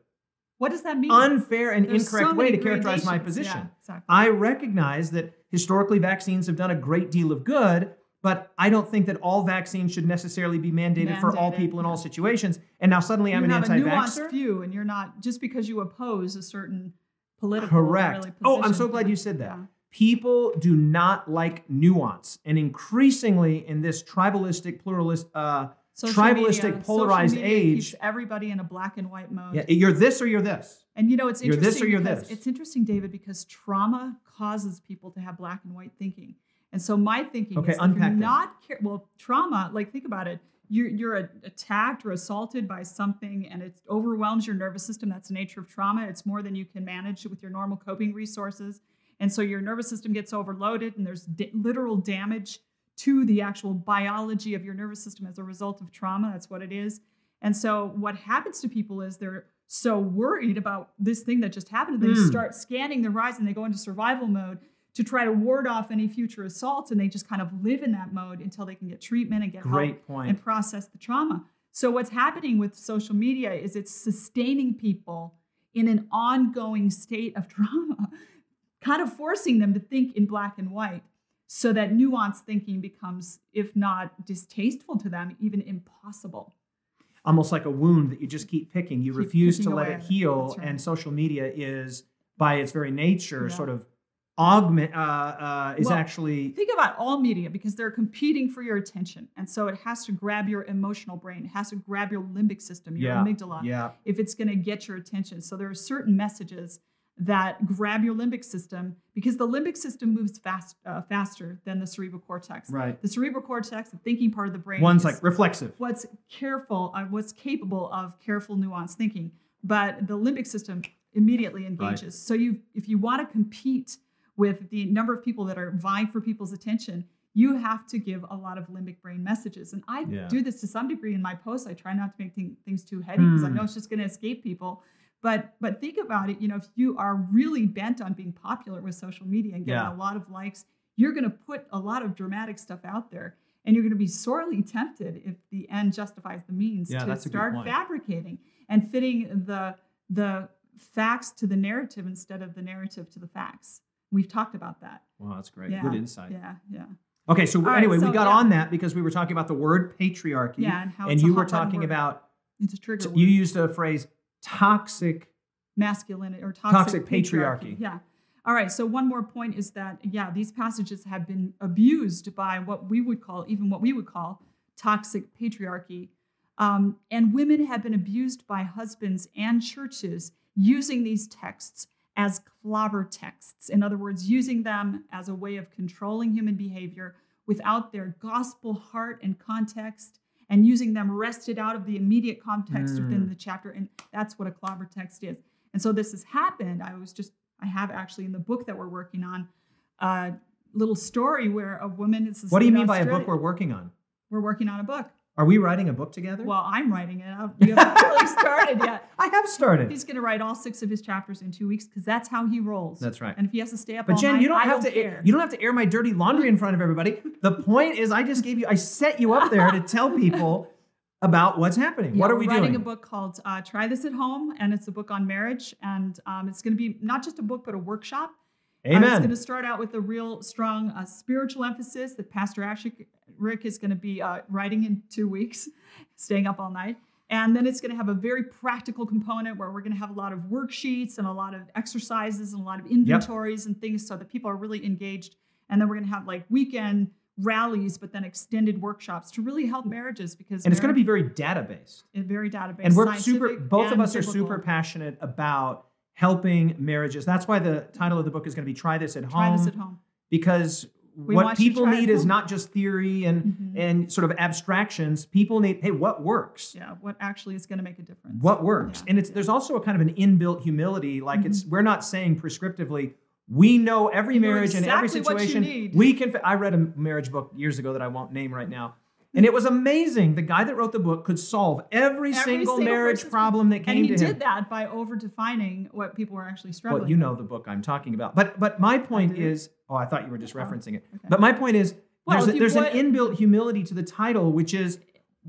What does that mean? unfair and There's so incorrect way to characterize my position. Yeah, exactly. I recognize that historically vaccines have done a great deal of good, but I don't think that all vaccines should necessarily be mandated, for all people in all situations. And now suddenly I'm you an have a anti-vaxxer. nuanced view, and you're not just because you oppose a certain political Correct. Really, oh, I'm so glad you said that. Yeah. People do not like nuance, and increasingly in this tribalistic, pluralist, uh, Social tribalistic, media- polarized age. everybody in a black and white mode. Yeah, you're this or you're this. And you know, it's interesting. You're this or you're this. it's interesting, David, because trauma causes people to have black and white thinking. And so my thinking Okay, is if you're unpack not care- well, trauma, like think about it. You're you're attacked or assaulted by something and it overwhelms your nervous system. That's the nature of trauma. It's more than you can manage with your normal coping resources. And so your nervous system gets overloaded and there's da- literal damage to the actual biology of your nervous system as a result of trauma. That's what it is. And so what happens to people is they're so worried about this thing that just happened, they Hmm. start scanning the rise and they go into survival mode to try to ward off any future assaults, and they just kind of live in that mode until they can get treatment and get help point. and process the trauma. So what's happening with social media is it's sustaining people in an ongoing state of (laughs) trauma, kind of forcing them to think in black and white so that nuanced thinking becomes if not distasteful to them even impossible. almost like a wound that you just keep picking. You Keep refuse to let it heal, right. and social media is, by its very nature, Yeah. sort of augment uh, uh, is Well, actually Think about all media because they're competing for your attention. And so it has to grab your emotional brain. It has to grab your limbic system, your yeah, amygdala, yeah, if it's going to get your attention. So there are certain messages that grab your limbic system because the limbic system moves fast uh, faster than the cerebral cortex. Right. The cerebral cortex, the thinking part of the brain, One's is like reflexive. what's careful, uh, what's capable of careful, nuanced thinking, but the limbic system immediately engages. So you, if you want to compete with the number of people that are vying for people's attention, you have to give a lot of limbic brain messages. And I Yeah. do this to some degree in my posts. I try not to make thing, things too heady because I Hmm. know it's just going to escape people. But but think about it. You know, if you are really bent on being popular with social media and getting Yeah. a lot of likes, you're going to put a lot of dramatic stuff out there, and you're going to be sorely tempted if the end justifies the means Yeah, to that's a good start fabricating and fitting the the facts to the narrative instead of the narrative to the facts. We've talked about that. Wow, that's great. Yeah. Good insight. Yeah, yeah, Okay, so All right, anyway, we so, got yeah. on that because we were talking about the word patriarchy. yeah. And how and you were talking word. about it's a trigger. you used a phrase toxic masculinity or Toxic toxic, patriarchy. Yeah. All right. So one more point is that yeah, these passages have been abused by what we would call even what we would call toxic patriarchy, um, and women have been abused by husbands and churches using these texts as clobber texts. In other words, using them as a way of controlling human behavior without their gospel heart and context. And using them wrested out of the immediate context Mm. within the chapter. And that's what a clobber text is. And so this has happened. I was just, I have actually in the book that we're working on a little story where a woman is. What do you mean by a book we're working on? We're working on a book. Are we writing a book together? Well, I'm writing it. We (laughs) haven't really started yet. I have started. He's going to write all six of his chapters in two weeks because that's how he rolls. That's right. And if he has to stay up But all Jen, night, you don't I have to care. air, you don't have to air my dirty laundry in front of everybody. The point is I just gave you I set you up there to tell (laughs) people about what's happening. Yeah, what are we writing a book called uh, "Try This at Home," and it's a book on marriage, and um, it's going to be not just a book but a workshop. Uh, it's Amen. going to start out with a real strong uh, spiritual emphasis that Pastor Ashik Rick is going to be uh, writing in two weeks, staying up all night. And then it's going to have a very practical component where we're going to have a lot of worksheets and a lot of exercises and a lot of inventories and things so that people are really engaged. And then we're going to have like weekend rallies, but then extended workshops to really help marriages because and it's going to be very data based. very database. And we're super both of us are super passionate about helping marriages. That's why the title of the book is going to be Try This at Try Home Try this at home. because We what want you to people need is not just theory and Mhm. and sort of abstractions. People need hey, what works? Yeah, what actually is going to make a difference? what works Yeah, and it's yeah. there's also a kind of an inbuilt humility like it's Mm-hmm. we're not saying prescriptively we know every marriage and every exactly what you situation we can i read a marriage book years ago that i won't name right now and it was amazing the guy that wrote the book could solve every, Every single, single marriage problem that came and he to did him that by over defining what people were actually struggling. With. Well you know the book i'm talking about but but my point is oh i thought you were just Oh, referencing it okay. but my point is Well, there's, a, there's an inbuilt humility to the title which is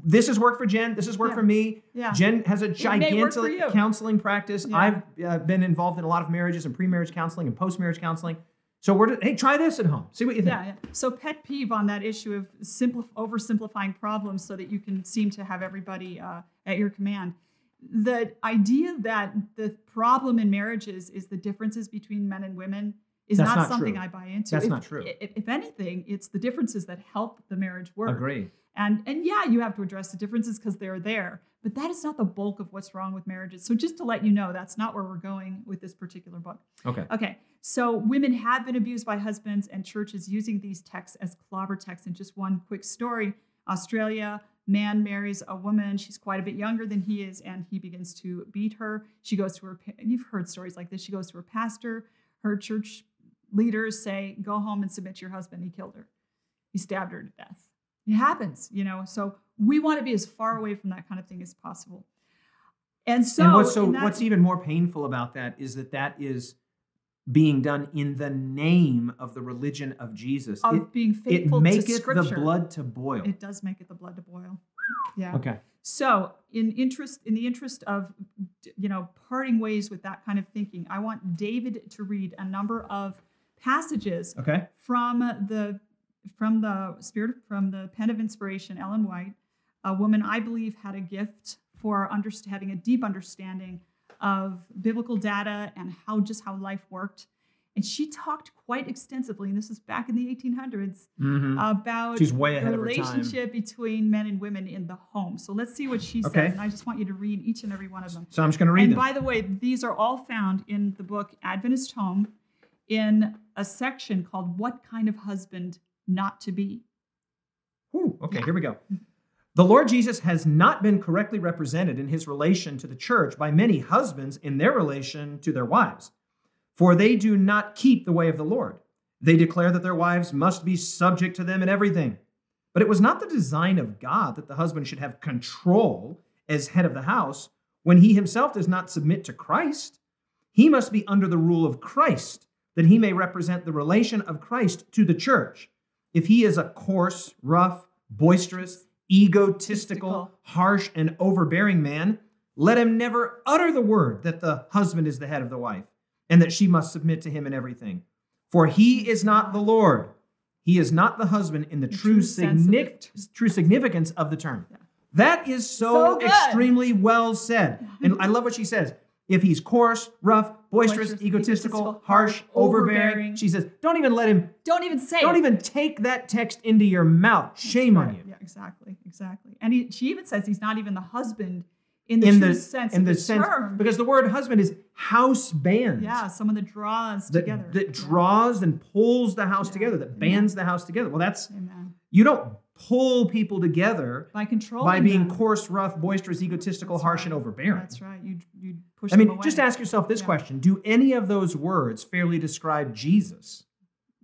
this has worked for jen this has worked Yeah. for me Yeah. Jen has a may work for gigantic counseling practice. Yeah. I've uh, been involved in a lot of marriages and pre-marriage counseling and post-marriage counseling. So we're just, hey, try this at home. See what you think. Yeah, yeah. So pet peeve on that issue of simpli- oversimplifying problems so that you can seem to have everybody uh, at your command. The idea that the problem in marriages is the differences between men and women is not, not something true. I buy into. That's If- not true. If, if anything, it's the differences that help the marriage work. Agree. And and yeah, you have to address the differences because they're there, but that is not the bulk of what's wrong with marriages. So just to let you know, that's not where we're going with this particular book. Okay. Okay, so women have been abused by husbands, and churches using these texts as clobber texts. And just one quick story: Australia, man marries a woman. She's quite a bit younger than he is, and he begins to beat her. She goes to her. You've heard stories like this. She goes to her pastor. Her church leaders say, "Go home and submit to your husband. He killed her. He stabbed her to death." It happens, you know. So we want to be as far away from that kind of thing as possible. And so, and what's so that- what's even more painful about that is that that is being done in the name of the religion of Jesus. of it being it faithful to maketh the blood to boil. It does make it the blood to boil. Yeah. okay. So, in interest, in the interest of, you know, parting ways with that kind of thinking, I want David to read a number of passages Okay. from the from the spirit from the pen of inspiration, Ellen White, a woman I believe had a gift for underst- having a deep understanding of biblical data and how just how life worked. And she talked quite extensively, and this is back in the 1800s, Mhm. about She's way ahead the of her time. relationship between men and women in the home. So let's see what she Okay. says. And I just want you to read each and every one of them. So I'm just going to read and them. by the way, these are all found in the book Adventist Home in a section called What Kind of Husband Not to Be. Ooh, okay, here we go. The Lord Jesus has not been correctly represented in his relation to the church by many husbands in their relation to their wives, for they do not keep the way of the Lord. They declare that their wives must be subject to them in everything. But it was not the design of God that the husband should have control as head of the house when he himself does not submit to Christ. He must be under the rule of Christ, that he may represent the relation of Christ to the church. If he is a coarse, rough, boisterous, egotistical, harsh, and overbearing man, let him never utter the word that the husband is the head of the wife and that she must submit to him in everything. For he is not the Lord. He is not the husband in the The true, true signific- true significance of the term. Yeah. That is so, So extremely well said. And I love what she says. If he's coarse, rough, boisterous, Boisterous, egotistical, egotistical, harsh, overbearing, overbearing. she says, don't even let him, Don't even say don't it. even take that text into your mouth. Shame on you. Yeah, exactly, exactly. And he, she even says he's not even the husband in the In the sense in of the, the, sense term. because the word husband is house band. yeah, someone that draws That, together. that Yeah. draws and pulls the house Yeah. together, that Amen. bands the house together. Well, that's Amen. you don't pull people together By controlling by being them. coarse, rough, boisterous, egotistical, That's harsh, right. and overbearing. That's right. You you push I mean, just ask yourself this Yeah. question Do any of those words fairly describe Jesus?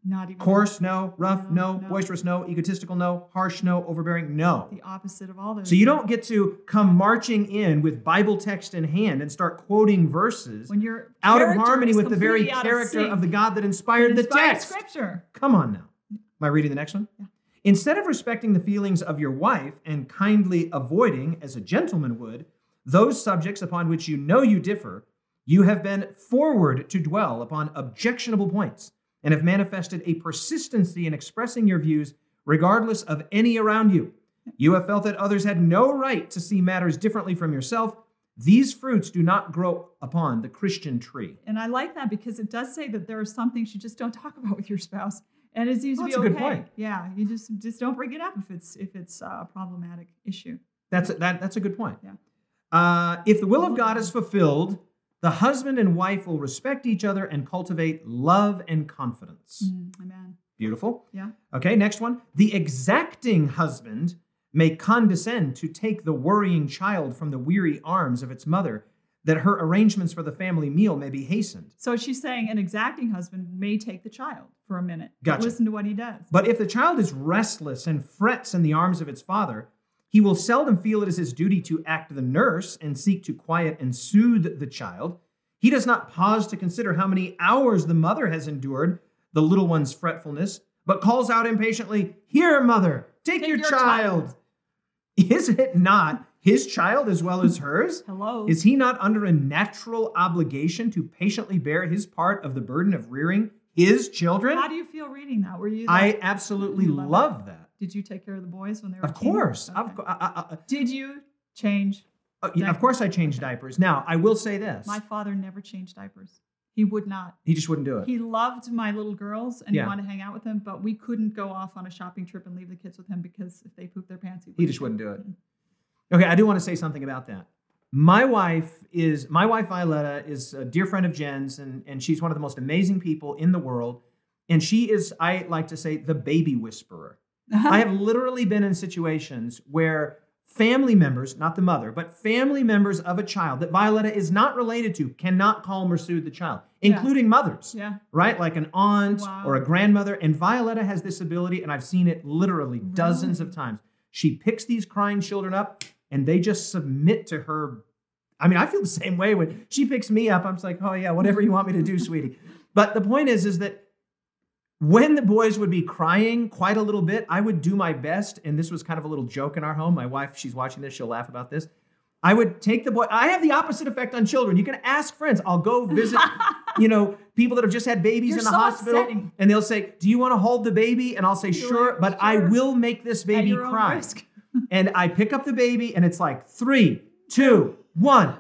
Not even Coarse, no. Rough, no. No, no. Boisterous, no. Egotistical, no. Harsh, no. Overbearing, no. the opposite of all those. So you don't get to come marching in with Bible text in hand and start quoting verses when you're out of harmony with the very character of, the the God that inspired the text. scripture. Come on now. Am I reading the next one? Yeah. Instead of respecting the feelings of your wife and kindly avoiding, as a gentleman would, those subjects upon which you know you differ, you have been forward to dwell upon objectionable points and have manifested a persistency in expressing your views regardless of any around you. You have felt that others had no right to see matters differently from yourself. These fruits do not grow upon the Christian tree. And I like that because it does say that there are some things you just don't talk about with your spouse, and it seems Well, to that's be a okay. good point. Yeah, you just just don't bring it up if it's if it's uh, a problematic issue. That's a, that, that's a good point. Yeah. Uh, if the will of God is fulfilled, the husband and wife will respect each other and cultivate love and confidence. Mm, amen. Beautiful. Yeah. Okay, next one. The exacting husband may condescend to take the worrying child from the weary arms of its mother, that her arrangements for the family meal may be hastened. So she's saying an exacting husband may take the child for a minute. Gotcha. Listen to what he does. But if the child is restless and frets in the arms of its father, he will seldom feel it is his duty to act the nurse and seek to quiet and soothe the child. He does not pause to consider how many hours the mother has endured the little one's fretfulness, but calls out impatiently, Here, mother, take, Take your, your child. child." (laughs) Is it not his child as well as (laughs) hers? Hello. Is he not under a natural obligation to patiently bear his part of the burden of rearing his children? How do you feel reading that? Were you? I absolutely love love that. Did you take care of the boys when they were? Of course, Okay. of, I- Did you change? uh, yeah, of course, I changed diapers. Now, I will say this: My father never changed diapers. He would not. he just wouldn't do it. He loved my little girls and Yeah. he wanted to hang out with them, but we couldn't go off on a shopping trip and leave the kids with him because if they pooped their pants, he, He just wouldn't do it. Okay, I do want to say something about that. My wife is my wife Violetta is a dear friend of Jen's, and and she's one of the most amazing people in the world. And she is, I like to say, the baby whisperer. Uh-huh. I have literally been in situations where family members, not the mother, but family members of a child that Violetta is not related to cannot calm or soothe the child, Yeah. including mothers, yeah. right? Like an aunt Wow. or a grandmother. And Violetta has this ability, and I've seen it literally dozens of times. She picks these crying children up and they just submit to her. I mean, I feel the same way when she picks me up. I'm just like, oh yeah, whatever you want me to do, sweetie. But the point is, is that when the boys would be crying quite a little bit, I would do my best. And this was kind of a little joke in our home. My wife, she's watching this, she'll laugh about this. I would take the boy. I have the opposite effect on children. You can ask friends. I'll go visit, (laughs) you know, people that have just had babies You're in the so hospital, upsetting. and they'll say, "Do you want to hold the baby?" And I'll say, "Sure," but I will make this baby cry. And I pick up the baby, and it's like three, two, one.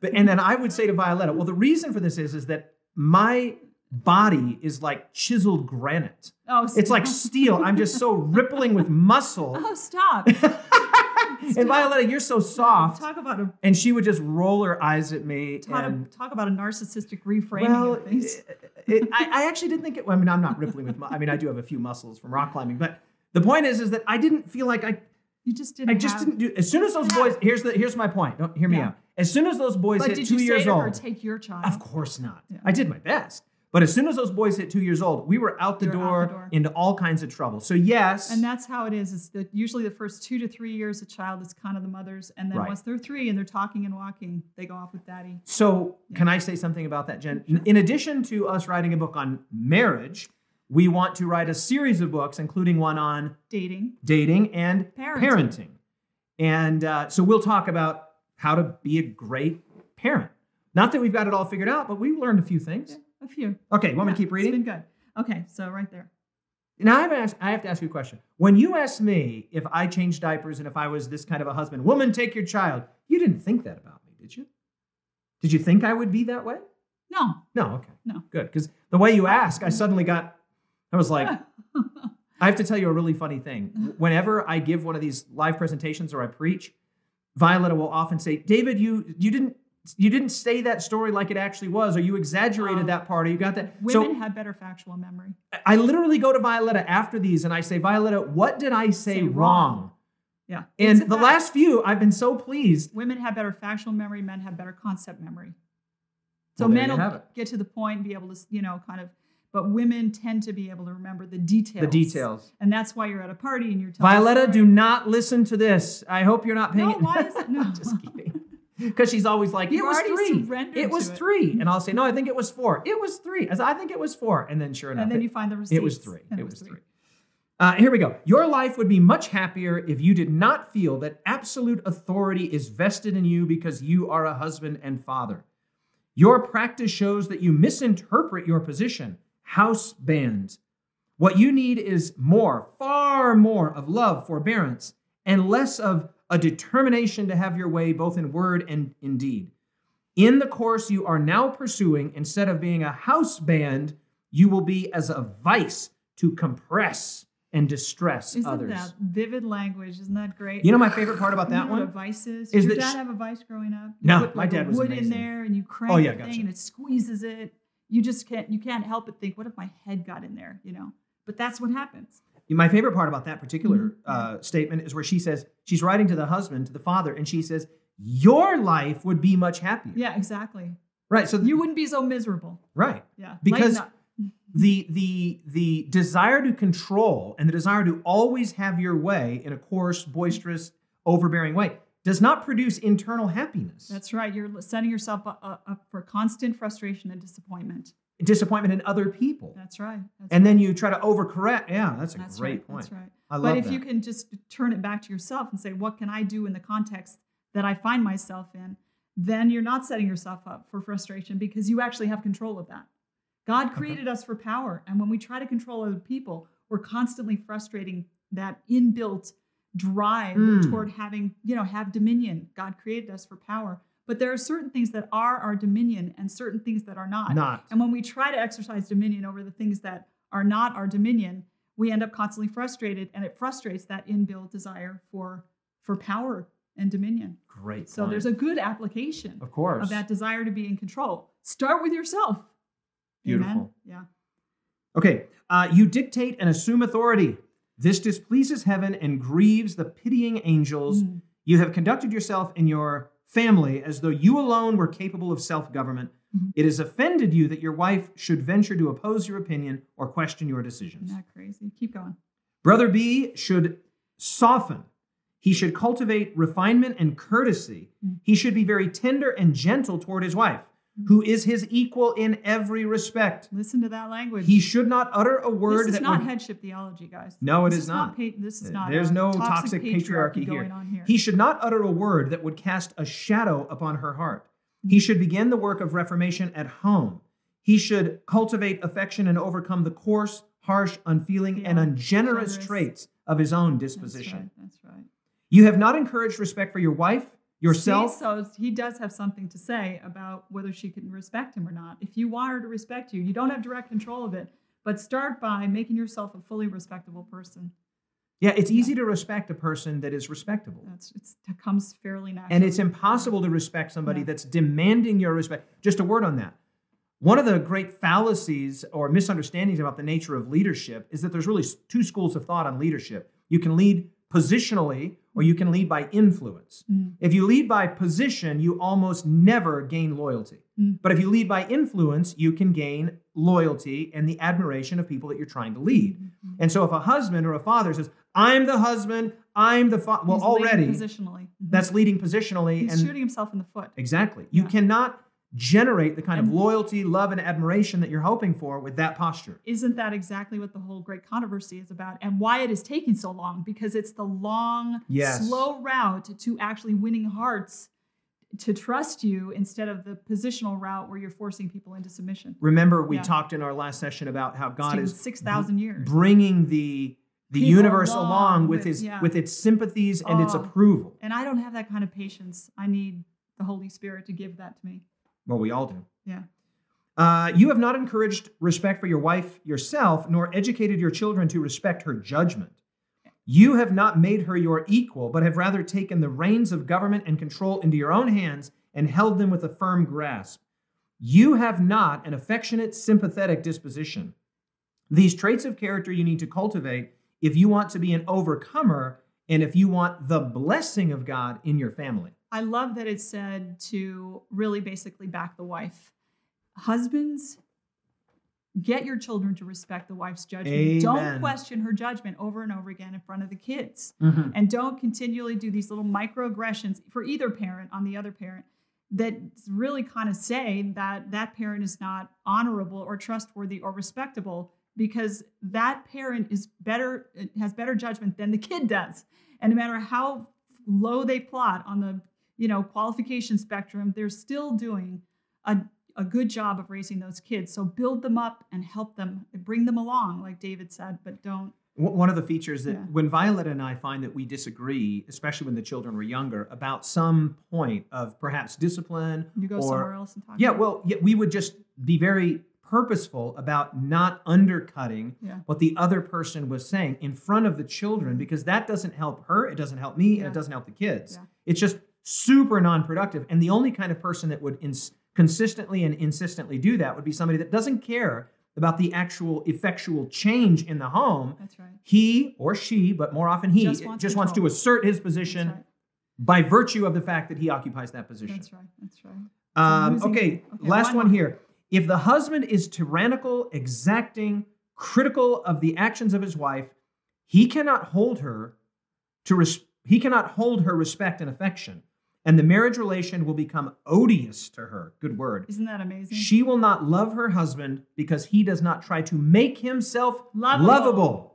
But, and then I would say to Violetta, well, the reason for this is, is that my body is like chiseled granite. Oh, It's like steel. I'm just so rippling with muscle. Oh, stop. (laughs) and Violetta, you're so soft. Talk about a And she would just roll her eyes at me. talk, and, talk about a narcissistic reframing well, it- it- I, I actually didn't think it. I mean, I'm not rippling with. I mean, I do have a few muscles from rock climbing, but the point is, is that I didn't feel like I. You just didn't. I just have, didn't do. As soon as those Yeah. boys, here's the here's my point. Don't hear me Yeah. out. As soon as those boys But hit two you say years to her, old, take your child? of course not. Yeah. I did my best. But as soon as those boys hit two years old, we were out the, You're out door, the door. into all kinds of trouble. So yes, And that's how it is. It's that usually the first two to three years, a child is kind of the mother's, and then Right. once they're three and they're talking and walking, they go off with daddy. So, can I say something about that, Jen? In addition to us writing a book on marriage, we want to write a series of books, including one on Dating, dating and Parenting. parenting. And uh, so, we'll talk about how to be a great parent. Not that we've got it all figured out, but we've learned a few things. a few. Okay, you want me to keep reading? It's been good. Okay, so right there. Now I have, asked, I have to ask you a question. When you asked me if I changed diapers and if I was this kind of a husband, woman, take your child, you didn't think that about me, did you? Did you think I would be that way? No. No, okay. No. Good. Because the way you ask, I suddenly got, I was like, (laughs) I have to tell you a really funny thing. Whenever I give one of these live presentations or I preach, Violetta will often say, David, you you didn't you didn't say that story like it actually was, or you exaggerated Oh. that part, or you got that. Women so have better factual memory. I literally go to Violetta after these and I say, Violetta, what did I say, Say wrong? wrong. Yeah. And the fact. last few, I've been so pleased. women have better factual memory, men have better concept memory. So Well, men will get to the point, be able to, you know, kind of, but women tend to be able to remember the details. The details. And that's why you're at a party and you're telling Violetta, do not listen to this. I hope you're not paying No, why is it? No. (laughs) Just kidding. Because she's always like, You've it was three. It was it. three. And I'll say, no, I think it was four. It was three. I said, I think it was four. And then sure enough, And then it- you find the receipts. it was three. and It was three. Uh, here we go. Your life would be much happier if you did not feel that absolute authority is vested in you because you are a husband and father. Your practice shows that you misinterpret your position. House bands. What you need is more, far more of love, forbearance, and less of a determination to have your way both in word and in deed. In the course you are now pursuing, instead of being a house band, you will be as a vice to compress and distress Isn't others. that vivid language? Isn't that great? You know my favorite part about You that know what a one? vice is? Did your that dad sh- have a vice growing up? No, you put my like dad a was wood amazing. in there and you crank Oh, yeah, the gotcha. thing and it squeezes it. You just can't you can't help but think, what if my head got in there? You know? But that's what happens. My favorite part about that particular Mhm. uh, statement is where she says, she's writing to the husband, to the father, and she says, Your life would be much happier. Yeah, exactly. Right. So, You wouldn't be so miserable. right. Yeah. Because- (laughs) the the the desire to control and the desire to always have your way in a coarse, boisterous, overbearing way does not produce internal happiness. That's right. You're setting yourself up, for constant frustration and disappointment. disappointment in other people. That's right. That's and right. then you try to overcorrect. Yeah, that's a That's great right. point. That's right. I love But if that. you can just turn it back to yourself and say, what can I do in the context that I find myself in? Then you're not setting yourself up for frustration because you actually have control of that. God created us for power. And when we try to control other people, we're constantly frustrating that inbuilt drive Mm. toward having, you know, have dominion. God created us for power. But there are certain things that are our dominion and certain things that are not. not. And when we try to exercise dominion over the things that are not our dominion, we end up constantly frustrated, and it frustrates that inbuilt desire for for power and dominion. Great. So point. there's a good application of course. of that desire to be in control. Start with yourself. Amen? Beautiful. Yeah. Okay, uh, you dictate and assume authority. This displeases heaven and grieves the pitying angels. Mm. You have conducted yourself in your family as though you alone were capable of self government. Mhm. It has offended you that your wife should venture to oppose your opinion or question your decisions. Isn't that crazy? Keep going. Brother B should soften. He should cultivate refinement and courtesy. Mm. He should be very tender and gentle toward his wife, who is his equal in every respect. Listen to that language. He should not utter a word this is not would headship theology, guys. No, it this is is not. pa- this is not. There's uh, no toxic patriarchy here. going on here. He should not utter a word that would cast a shadow upon her heart. He should begin the work of reformation at home. He should cultivate affection and overcome the coarse, harsh, unfeeling, and ungenerous generous. traits of his own That's disposition. right. That's right. You have not encouraged respect for your wife. Yourself. See, so he does have something to say about whether she can respect him or not. If you want her to respect you, you don't have direct control of it, but start by making yourself a fully respectable person. Yeah, it's easy to respect a person that is respectable. That's it's, it comes fairly naturally. And it's impossible to respect somebody Yeah. that's demanding your respect. Just a word on that. One of the great fallacies or misunderstandings about the nature of leadership is that there's really two schools of thought on leadership. You can lead positionally or you can lead by influence. Mm. If you lead by position, you almost never gain loyalty. Mm. But if you lead by influence, you can gain loyalty and the admiration of people that you're trying to lead. Mhm. And so if a husband or a father says, I'm the husband, I'm the father, well, He's already positionally. Mhm. that's leading positionally. he's and shooting himself in the foot. Exactly. You Yeah. cannot generate the kind of loyalty, love, and admiration that you're hoping for with that posture. Isn't that exactly what the whole great controversy is about and why it is taking so long? Because it's the long, Yes. slow route to actually winning hearts to trust you instead of the positional route where you're forcing people into submission. Remember, we Yeah. talked in our last session about how God is 6,000 years. bringing the the People universe along with with- his yeah. with its sympathies and its Oh. approval. And I don't have that kind of patience. I need the Holy Spirit to give that to me. Well, we all do. Yeah. Uh, you have not encouraged respect for your wife yourself, nor educated your children to respect her judgment. You have not made her your equal, but have rather taken the reins of government and control into your own hands and held them with a firm grasp. You have not an affectionate, sympathetic disposition. These traits of character you need to cultivate if you want to be an overcomer and if you want the blessing of God in your family. I love that it said to really basically back the wife. Husbands, get your children to respect the wife's judgment. Amen. Don't question her judgment over and over again in front of the kids. Mm-hmm. And don't continually do these little microaggressions for either parent on the other parent that really kind of say that that parent is not honorable or trustworthy or respectable because that parent is better has better judgment than the kid does and no matter how low they plot on the you know qualification spectrum they're still doing a, a good job of raising those kids so build them up and help them bring them along like david said but don't One of the features that Yeah. when Violet and I find that we disagree, especially when the children were younger, about some point of perhaps discipline you go or somewhere else and talk yeah, well, yeah, we would just be very purposeful about not undercutting Yeah. what the other person was saying in front of the children because that doesn't help her, it doesn't help me, and it doesn't help the kids. Yeah. It's just super non-productive. And the only kind of person that would ins- consistently and insistently do that would be somebody that doesn't care about the actual effectual change in the home. That's right. He or she, but more often he, Just just wants wants, to assert his position right. by virtue of the fact that he occupies that position. that's right. That's right. Um, okay, okay, last one one here. If the husband is tyrannical, exacting, critical of the actions of his wife, he cannot hold her to res- he cannot hold her respect and affection, and the marriage relation will become odious to her. Good word. isn't that amazing She will not love her husband because he does not try to make himself Lovable. lovable.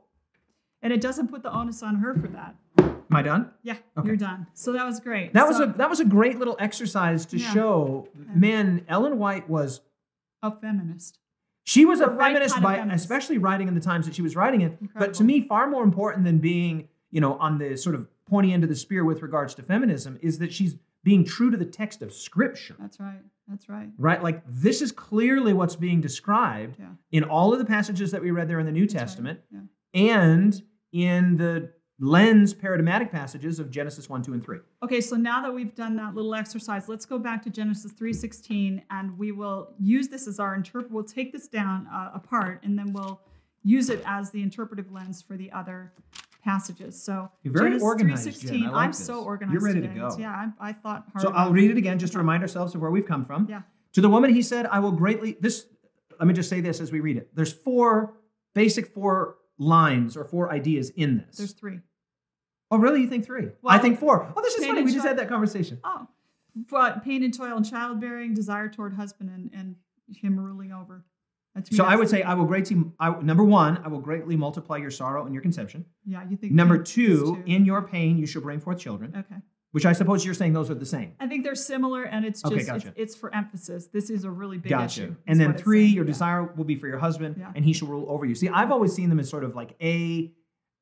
and it doesn't put the onus on her for that Am I done? yeah Okay. you're done so that was great That was a that was a great little exercise to Yeah. show. Man, Ellen White was a feminist she was a feminist by feminist. especially writing in the times that she was writing it. But to me, far more important than being you know on the sort of pointy end of the spear with regards to feminism is that she's being true to the text of Scripture. that's right that's right Right, like this is clearly what's being described Yeah. in all of the passages that we read there in the New That's right. Testament, yeah. and in the lens paradigmatic passages of Genesis one, two, and three. Okay, so now that we've done that little exercise, let's go back to Genesis 3:16 and we will use this as our interpret we'll take this down uh, apart and then we'll use it as the interpretive lens for the other passages. So You're very Genesis organized, Jen. 3:16, I like I'm this. so You're organized ready to today. go. Yeah, I, I thought hard So I'll read it again just to remind ourselves of where we've come from. Yeah. To the woman he said, I will greatly this let me just say this as we read it. There's four basic four lines or four ideas in this. There's three. oh really? You think three? I think four. Oh, this is funny. We just had that conversation. Oh, but pain and toil and childbearing, desire toward husband and, and him ruling over. That's So I would say. I will greatly I, number one, I will greatly multiply your sorrow and your conception. Yeah, you think Number two, in your pain you shall bring forth children. Okay. Which I suppose you're saying those are the same. I think they're similar, and it's Okay, just gotcha. it's, it's for emphasis. This is a really big Gotcha. issue. And then three, your Yeah. desire will be for your husband, Yeah. and he shall rule over you. See, I've always seen them as sort of like A,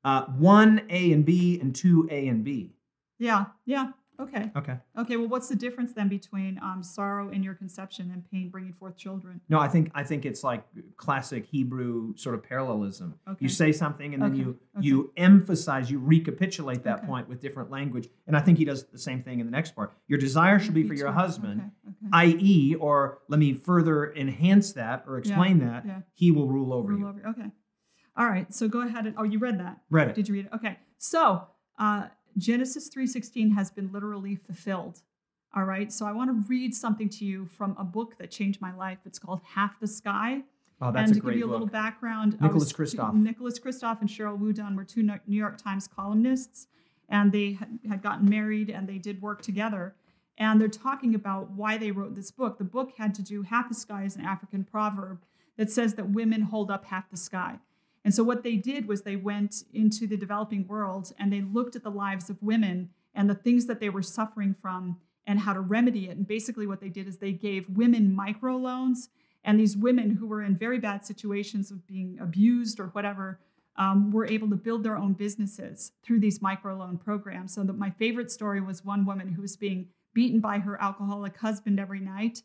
uh, one A and B, and two A and B. Yeah, yeah. Okay. Okay. Okay. Well, what's the difference then between um, sorrow in your conception and pain bringing forth children? No, I think I think it's like classic Hebrew sort of parallelism. Okay. You say something and then Okay, you okay. you emphasize, you recapitulate that point with different language. And I think he does the same thing in the next part. Your desire should be for your husband, i.e., or let me further enhance that or explain that, yeah. he will rule over Rule you. over. Okay. All right. So go ahead and oh, you read that. Read it. Did you read it? Okay. So uh, Genesis 3:16 has been literally fulfilled. All right. So I want to read something to you from a book that changed my life. It's called Half the Sky. Oh, that's and to give you a book. little background, Nicholas Kristof. Nicholas Kristof and Sheryl WuDunn were two New York Times columnists, and they had gotten married and they did work together. And they're talking about why they wrote this book. The book had to do half the sky is an African proverb that says that women hold up half the sky. And so what they did was they went into the developing world and they looked at the lives of women and the things that they were suffering from and how to remedy it. And basically what they did is they gave women microloans and these women who were in very bad situations of being abused or whatever um, were able to build their own businesses through these microloan programs. So that my favorite story was one woman who was being beaten by her alcoholic husband every night,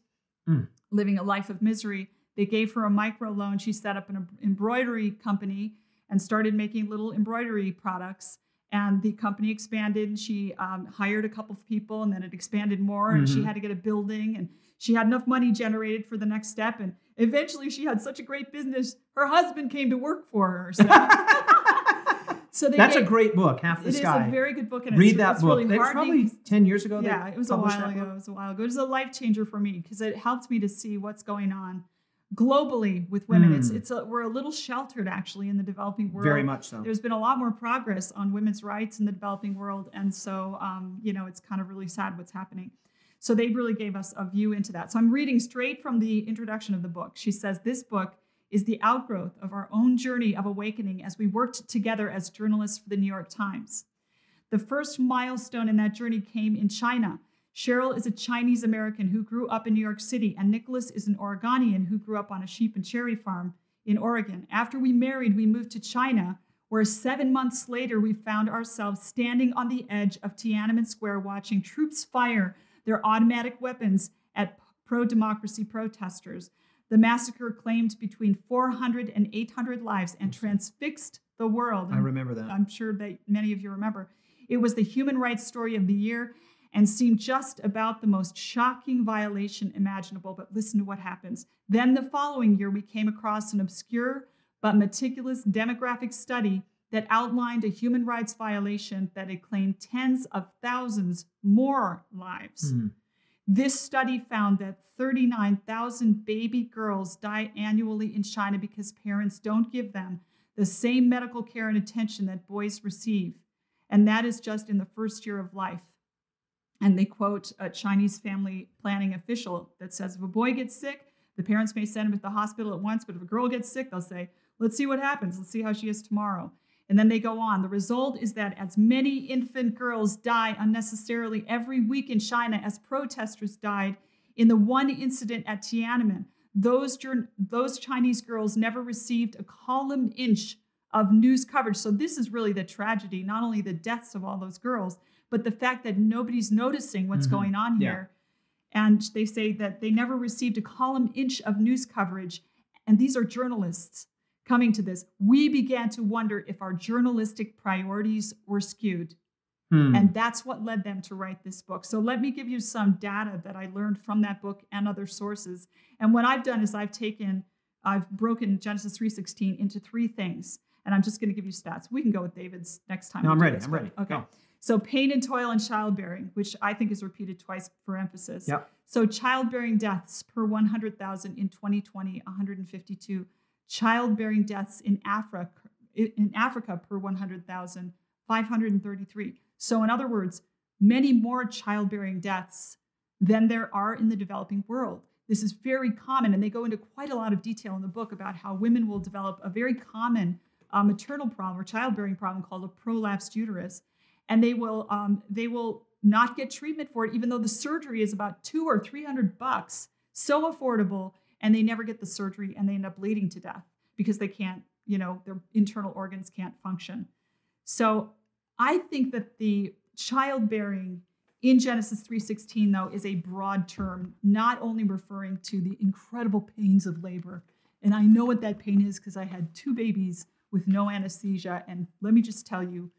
Mm. living a life of misery. They gave her a micro loan. She set up an embroidery company and started making little embroidery products. And the company expanded. and She um, hired a couple of people, and then it expanded more. And she Mhm. had to get a building, and she had enough money generated for the next step. And eventually, she had such a great business. Her husband came to work for her. So, (laughs) so they That's a great book, Half the It is Sky. a very good book, and Read it's, that it's book. really It's probably 10 years ago. Yeah, it was a while ago. It was a while ago. It was a life changer for me because it helped me to see what's going on globally with women. It's Mm. it's a, we're a little sheltered actually in the developing world. Very much so. There's been a lot more progress on women's rights in the developing world, and so um, you know it's kind of really sad what's happening. So they really gave us a view into that. So I'm reading straight from the introduction of the book. She says this book is the outgrowth of our own journey of awakening as we worked together as journalists for the New York Times. The first milestone in that journey came in China. Sheryl is a Chinese American who grew up in New York City, and Nicholas is an Oregonian who grew up on a sheep and cherry farm in Oregon. After we married, we moved to China, where seven months later we found ourselves standing on the edge of Tiananmen Square watching troops fire their automatic weapons at pro democracy protesters. The massacre claimed between 400 and 800 lives and transfixed the world. I remember that. I'm sure that many of you remember. It was the human rights story of the year and seemed just about the most shocking violation imaginable. But listen to what happens. Then the following year, we came across an obscure but meticulous demographic study that outlined a human rights violation that had claimed tens of thousands more lives. Mhm. This study found that 39,000 baby girls die annually in China because parents don't give them the same medical care and attention that boys receive. And that is just in the first year of life. And they quote a Chinese family planning official that says if a boy gets sick, the parents may send him to the hospital at once, but if a girl gets sick, they'll say, let's see what happens. Let's see how she is tomorrow. And then they go on. The result is that as many infant girls die unnecessarily every week in China as protesters died in the one incident at Tiananmen. Those, those Chinese girls never received a column inch of news coverage. So, this is really the tragedy not only the deaths of all those girls, but the fact that nobody's noticing what's Mhm. going on Yeah. here. And they say that they never received a column inch of news coverage. And these are journalists coming to this. We began to wonder if our journalistic priorities were skewed. Hmm. And that's what led them to write this book. So let me give you some data that I learned from that book and other sources. And what I've done is I've taken, I've broken Genesis 3:16 into three things. And I'm just going to give you stats. We can go with David's next time. No, I'm ready. this, I'm ready. Okay. Go. So pain and toil and childbearing, which I think is repeated twice for emphasis. Yep. So childbearing deaths per 100,000 in 2020, 152. Childbearing deaths in Africa in Africa per 100,000, 533. So in other words, many more childbearing deaths than there are in the developing world. This is very common, and they go into quite a lot of detail in the book about how women will develop a very common uh, maternal problem or childbearing problem called a prolapsed uterus, and they will um, they will not get treatment for it, even though the surgery is about two or three hundred bucks, so affordable, and they never get the surgery, and they end up bleeding to death because they can't, you know, their internal organs can't function. So I think that the childbearing in Genesis 3:16 though is a broad term, not only referring to the incredible pains of labor. And I know what that pain is because I had two babies with no anesthesia and let me just tell you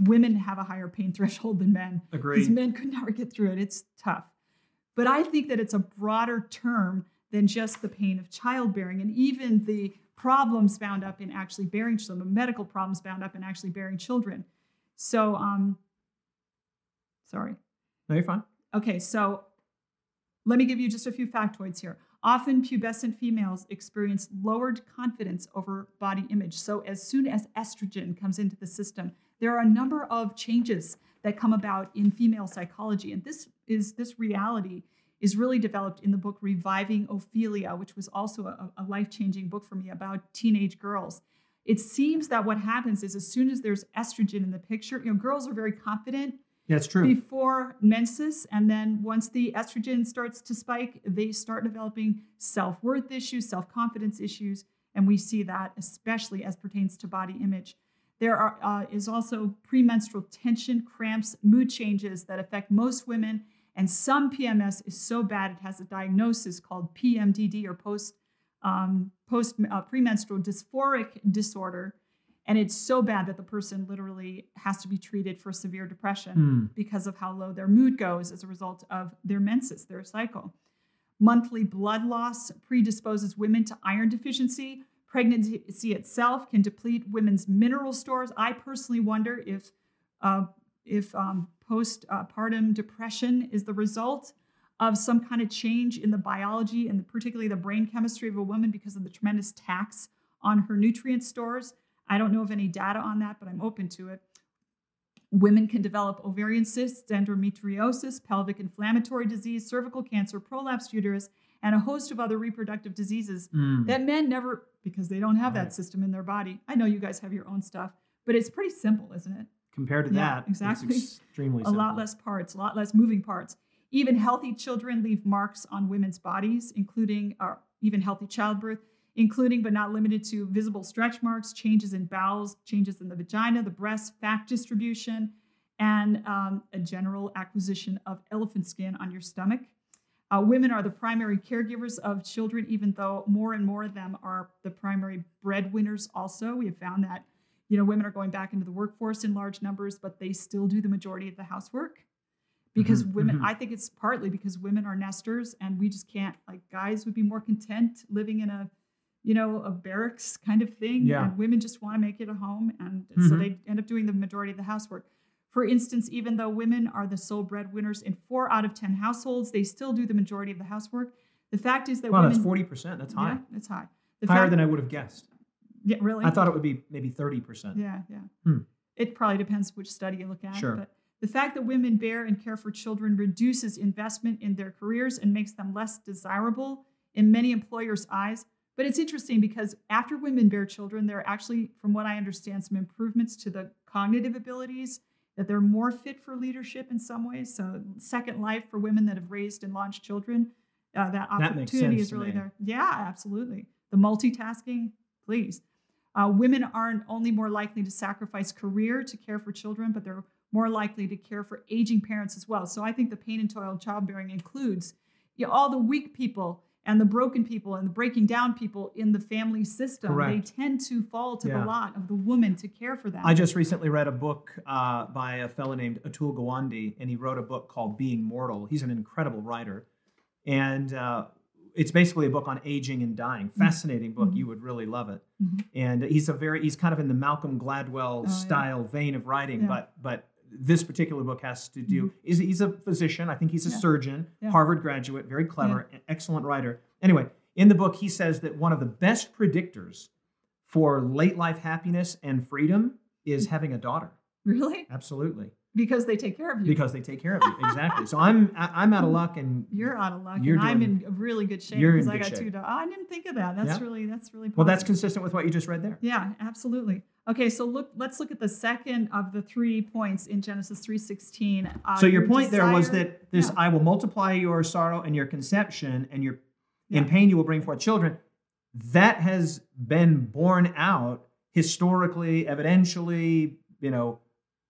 women have a higher pain (laughs) threshold than men. Agreed. Because men could never get through it. It's tough. But I think that it's a broader term than just the pain of childbearing and even the problems bound up in actually bearing children, medical problems bound up in actually bearing children. So, um, sorry. No, you're fine. Okay, so let me give you just a few factoids here. Often, pubescent females experience lowered confidence over body image. So, as soon as estrogen comes into the system, there are a number of changes that come about in female psychology, and this is this reality is really developed in the book Reviving Ophelia, which was also a, a life changing book for me about teenage girls. It seems that what happens is as soon as there's estrogen in the picture, you know, girls are very confident it's true. before menses. And then once the estrogen starts to spike, they start developing self worth issues, self confidence issues. And we see that especially as pertains to body image. There are, uh, is also premenstrual tension, cramps, mood changes that affect most women. And some PMS is so bad it has a diagnosis called PMDD or post um, post uh, premenstrual dysphoric disorder. And it's so bad that the person literally has to be treated for severe depression Hmm. because of how low their mood goes as a result of their menses, their cycle. Monthly blood loss predisposes women to iron deficiency. Pregnancy itself can deplete women's mineral stores. I personally wonder if uh, if um, postpartum depression is the result of some kind of change in the biology and particularly the brain chemistry of a woman because of the tremendous tax on her nutrient stores. I don't know of any data on that, but I'm open to it. Women can develop ovarian cysts, endometriosis, pelvic inflammatory disease, cervical cancer, prolapsed uterus, and a host of other reproductive diseases Mm. that men never, because they don't have Right. that system in their body. I know you guys have your own stuff, but it's pretty simple, isn't it? Compared to Yeah, that, exactly. it's extremely a lot less parts, a lot less moving parts. Even healthy children leave marks on women's bodies, including or even healthy childbirth, including but not limited to visible stretch marks, changes in bowels, changes in the vagina, the breast, fat distribution, and um, a general acquisition of elephant skin on your stomach. Uh, women are the primary caregivers of children, even though more and more of them are the primary breadwinners. Also, we have found that you know women are going back into the workforce in large numbers, but they still do the majority of the housework because Mhm, women. mhm. I think it's partly because women are nesters, and we just can't. Like guys would be more content living in a you know a barracks kind of thing, Yeah. and women just want to make it a home, and so Mhm. they end up doing the majority of the housework. For instance, even though women are the sole breadwinners in four out of 10 households, they still do the majority of the housework. The fact is that Wow, women. that's forty percent. That's high. Yeah, it's high. The Higher fact, than I would have guessed. Yeah, really? I thought it would be maybe thirty percent. Yeah, yeah. Hmm. It probably depends which study you look at. Sure. But the fact that women bear and care for children reduces investment in their careers and makes them less desirable in many employers' eyes. But it's interesting because after women bear children, there are actually, from what I understand, some improvements to the cognitive abilities, that they're more fit for leadership in some ways. So, second life for women that have raised and launched children, uh, that That opportunity sense is really there. Yeah, absolutely. The multitasking, please. Uh, women aren't only more likely to sacrifice career to care for children, but they're more likely to care for aging parents as well. So I think the pain and toil of childbearing includes you know, all the weak people and the broken people and the breaking down people in the family system. Correct. They tend to fall to Yeah. the lot of the woman to care for them. I just recently read a book uh, by a fellow named Atul Gawande, and he wrote a book called Being Mortal. He's an incredible writer, and uh, it's basically a book on aging and dying. Fascinating book. Mhm. You would really love it. Mhm. And he's a very he's kind of in the Malcolm Gladwell Oh, yeah. style vein of writing, Yeah. but but this particular book has to do. Mm-hmm. is he's a physician. I think he's a Yeah. surgeon, Yeah. Harvard graduate, very clever, an excellent writer. Anyway, in the book, he says that one of the best predictors for late life happiness and freedom is mm-hmm. having a daughter. really? Absolutely, Because they take care of you. because they take care of you. (laughs) Exactly. So I'm I'm out of luck, and you're out of luck, You're and I'm in really good shape because I got shape. two. dogs. I didn't think of that. That's Yeah. really that's really well, that's consistent with what you just read there. Yeah, absolutely. Okay, so look, let's look at the second of the three points in Genesis three sixteen. Uh, so your point there was that this yeah. I will multiply your sorrow and your conception, and your in pain you will bring forth children. That has been borne out historically, evidentially, you know,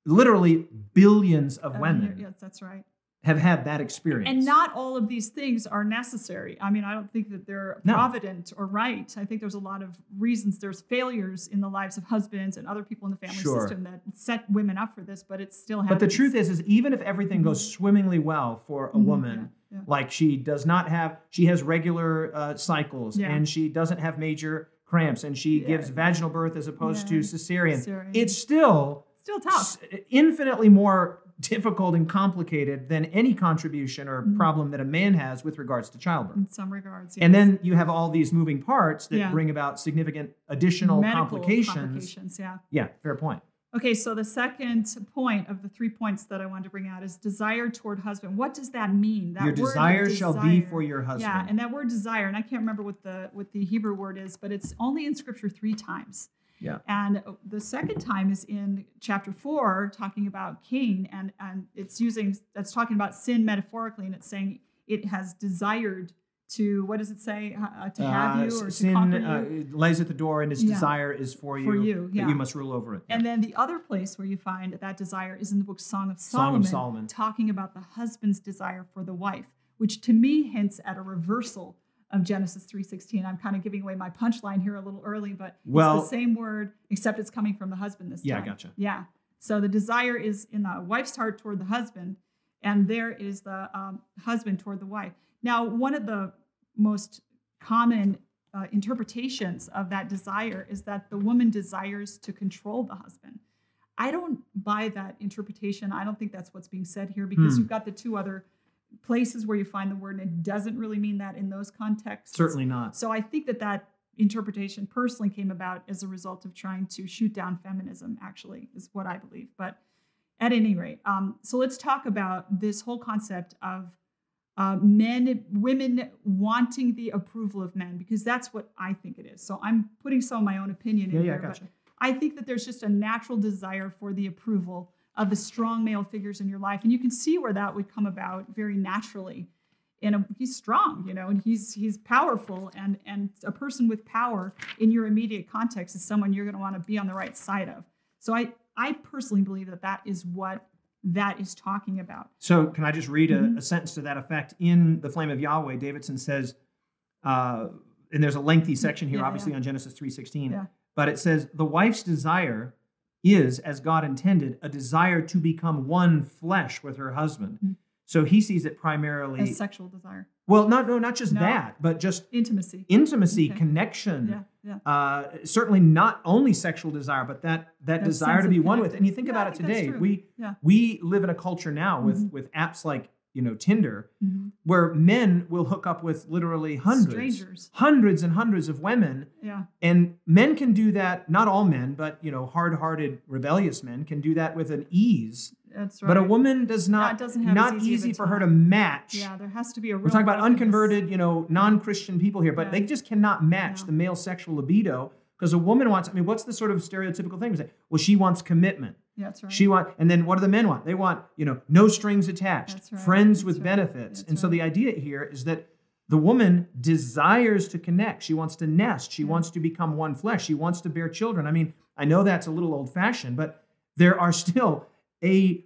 literally billions of women Yes, that's right. Have had that experience. And not all of these things are necessary. I mean, I don't think that they're No. provident or right. I think there's a lot of reasons. There's failures in the lives of husbands and other people in the family Sure. system that set women up for this, but it still but the truth is, is even if everything goes swimmingly well for a Mhm, woman, yeah, yeah. like she does not have, she has regular uh, cycles, Yeah. and she doesn't have major cramps, and she gives vaginal birth as opposed to cesarean. Cesarean. It's still still tough. s- infinitely more difficult and complicated than any contribution or Mhm. problem that a man has with regards to childbirth. in some regards. And then you have all these moving parts that Yeah. bring about significant additional Medical complications. complications, yeah. Yeah, fair point. Okay, so the second point of the three points that I wanted to bring out is desire toward husband. What does that mean? That your word desire shall be for your husband. Yeah, and that word desire, and I can't remember what the what the Hebrew word is, but it's only in Scripture three times. Yeah. And the second time is in chapter four, talking about Cain, and and it's using that's talking about sin metaphorically, and it's saying it has desired to what does it say uh, to have Uh, you or to sin conquer uh, you. it lays at the door, and his Yeah. desire is for you. For you, that yeah. you must rule over it. And then the other place where you find that desire is in the book Song of Song of Solomon. talking about the husband's desire for the wife, which to me hints at a reversal of Genesis 3:16. I'm kind of giving away my punchline here a little early, but Well- it's the same word except it's coming from the husband this Yeah, time. Yeah, gotcha. Yeah. So the desire is in the wife's heart toward the husband, and there is the um, husband toward the wife. Now, one of the most common uh, interpretations of that desire is that the woman desires to control the husband. I don't buy that interpretation. I don't think that's what's being said here because Hmm. you've got the two other places where you find the word, and it doesn't really mean that in those contexts. Certainly not. So I think that that interpretation personally came about as a result of trying to shoot down feminism, actually, is what I believe. But at any rate, um, so let's talk about this whole concept of uh, men, women wanting the approval of men, because that's what I think it is. So I'm putting some of my own opinion Yeah, in yeah, here. but gotcha. I think that there's just a natural desire for the approval of the strong male figures in your life, and you can see where that would come about very naturally. And a, he's strong, you know, and he's he's powerful, and and a person with power in your immediate context is someone you're going to want to be on the right side of. So I I personally believe that that is what that is talking about. So, can I just read a, Mhm. a sentence to that effect? In The Flame of Yahweh, Davidson says, uh, and there's a lengthy section here, Yeah, obviously, yeah. on Genesis 3.16, Yeah. but it says, the wife's desire is, as God intended, a desire to become one flesh with her husband. Mhm. So he sees it primarily, As sexual desire, well, not, no, not just No. that, but just intimacy. intimacy, Okay. connection, Yeah, yeah. uh, certainly not only sexual desire, but that that That desire to be one with. And you think Yeah, about it today, we Yeah. we live in a culture now with Mhm. with apps like you know Tinder, Mhm. where men will hook up with literally hundreds, Strangers. hundreds and hundreds of women, Yeah. and men can do that. Not all men, but you know, hard-hearted, rebellious men can do that with an ease. That's right. But a woman does not. it doesn't have not as easy easy for her to match. Yeah, there has to be a. We're talking about unconverted, you know, non-Christian people here, but Yeah. they just cannot match Yeah. the male sexual libido because a woman wants. I mean, what's the sort of stereotypical thing? We say, well, she wants commitment. Yeah, that's right. She want, and then what do the men want? They want, you know, no strings attached, That's right. friends That's with right. benefits. That's and so the idea here is that the woman desires to connect. She wants to nest. She Yeah. wants to become one flesh. She wants to bear children. I mean, I know that's a little old-fashioned, but there are still a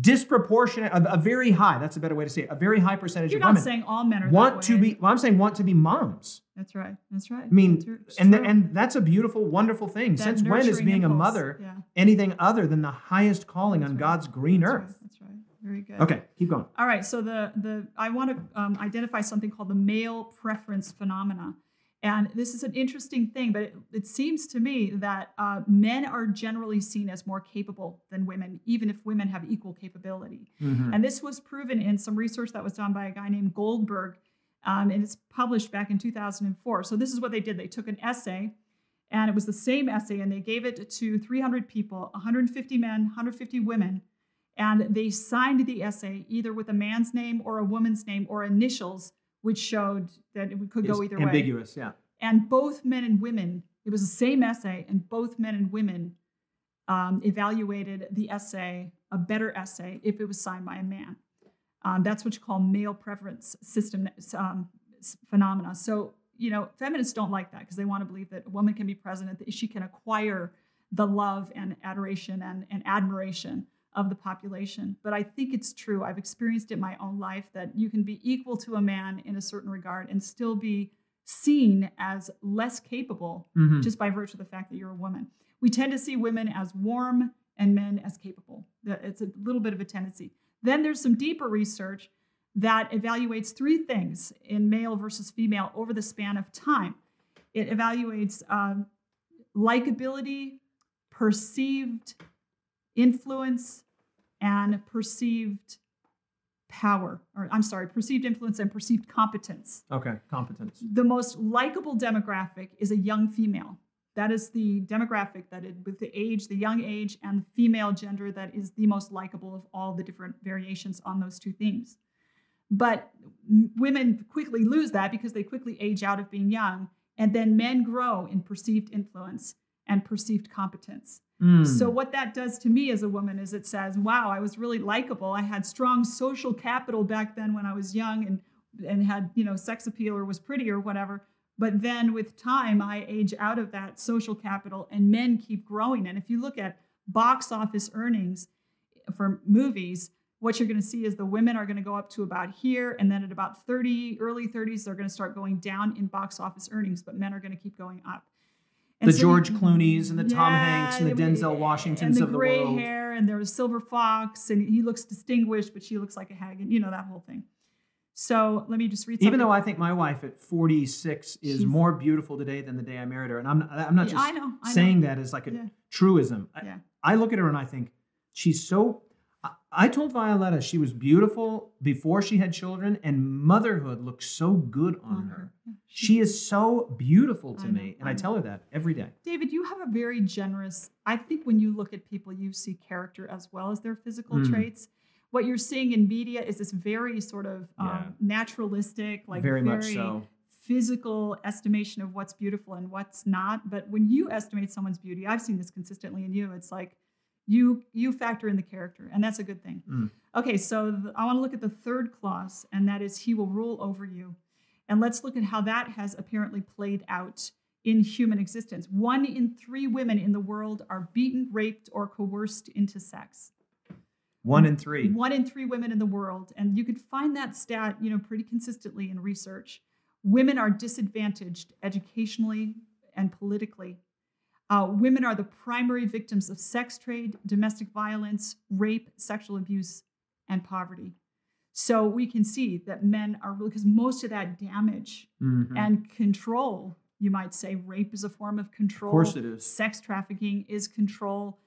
disproportionate, a, a very high. That's a better way to say it. A very high percentage You're of not women saying all men are want to be. Well, I'm saying want to be moms. That's right. That's right. I mean, it's and true. and that's a beautiful, wonderful thing. That Since when is being a mother Yeah, anything other than the highest calling That's on right. God's green that's earth? right. That's right. Very good. Okay, keep going. All right. So the the I want to um, identify something called the male preference phenomena, and this is an interesting thing. But it, it seems to me that uh, men are generally seen as more capable than women, even if women have equal capability. Mhm. And this was proven in some research that was done by a guy named Goldberg, um, and it's published back in 2004. So this is what they did: they took an essay, and it was the same essay, and they gave it to 300 people, 150 men, 150 women, and they signed the essay either with a man's name or a woman's name or initials, which showed that it could go It's either way. ambiguous, yeah. And both men and women, it was the same essay, and both men and women um, evaluated the essay, a better essay, if it was signed by a man. Um, that's what you call male preference system um, phenomena. So, you know, feminists don't like that because they want to believe that a woman can be president, that she can acquire the love and adoration and, and admiration of the population. But I think it's true. I've experienced it in my own life that you can be equal to a man in a certain regard and still be seen as less capable Mhm. just by virtue of the fact that you're a woman. We tend to see women as warm and men as capable. It's a little bit of a tendency. Then there's some deeper research that evaluates three things in male versus female over the span of time. It evaluates um, likability, perceived influence, and perceived power, or I'm sorry, perceived influence and perceived competence Okay, competence. the most likable demographic is a young female. That is the demographic that it, with the age, the young age, and the female gender that is the most likable of all the different variations on those two themes. But women quickly lose that because they quickly age out of being young, and then men grow in perceived influence and perceived competence. Mm. So what that does to me as a woman is it says, "Wow, I was really likable. I had strong social capital back then when I was young and and had, you know, sex appeal or was pretty or whatever. But then with time I age out of that social capital and men keep growing. And if you look at box office earnings for movies, what you're going to see is the women are going to go up to about here and then at about 30 early 30s they're going to start going down in box office earnings, but men are going to keep going up. The so George Clooney's and the Tom Hanks and the Denzel Washingtons and the of the gray world. hair, and there was Silver Fox, and he looks distinguished, but she looks like a hag, and you know that whole thing. So let me just read. Even something. though I think my wife at 46 is She's- more beautiful today than the day I married her, and I'm I'm not Yeah, just I know, I know. saying that as like a Yeah. truism. I, Yeah. I look at her and I think she's so. I, told Violetta she was beautiful before she had children, and motherhood looks so good on her. Yeah. She is so beautiful to I know, me, and I I tell her that every day. David, you have a very generous. I think when you look at people, you see character as well as their physical Mm. traits. What you're seeing in media is this very sort of um, Yeah. naturalistic, like very much so. physical estimation of what's beautiful and what's not. But when you estimate someone's beauty, I've seen this consistently in you. It's like you you factor in the character, and that's a good thing. Mm. Okay, so th- I want to look at the third clause, and that is he will rule over you. And let's look at how that has apparently played out in human existence. One in three women in the world are beaten, raped, or coerced into sex One in three. one in three women in the world and you could find that stat you know pretty consistently in research women are disadvantaged educationally and politically Uh, women are the primary victims of sex trade domestic violence rape sexual abuse and poverty so we can see that men are because most of that damage Mhm. and control you might say rape is a form of control Of course it is. sex trafficking is control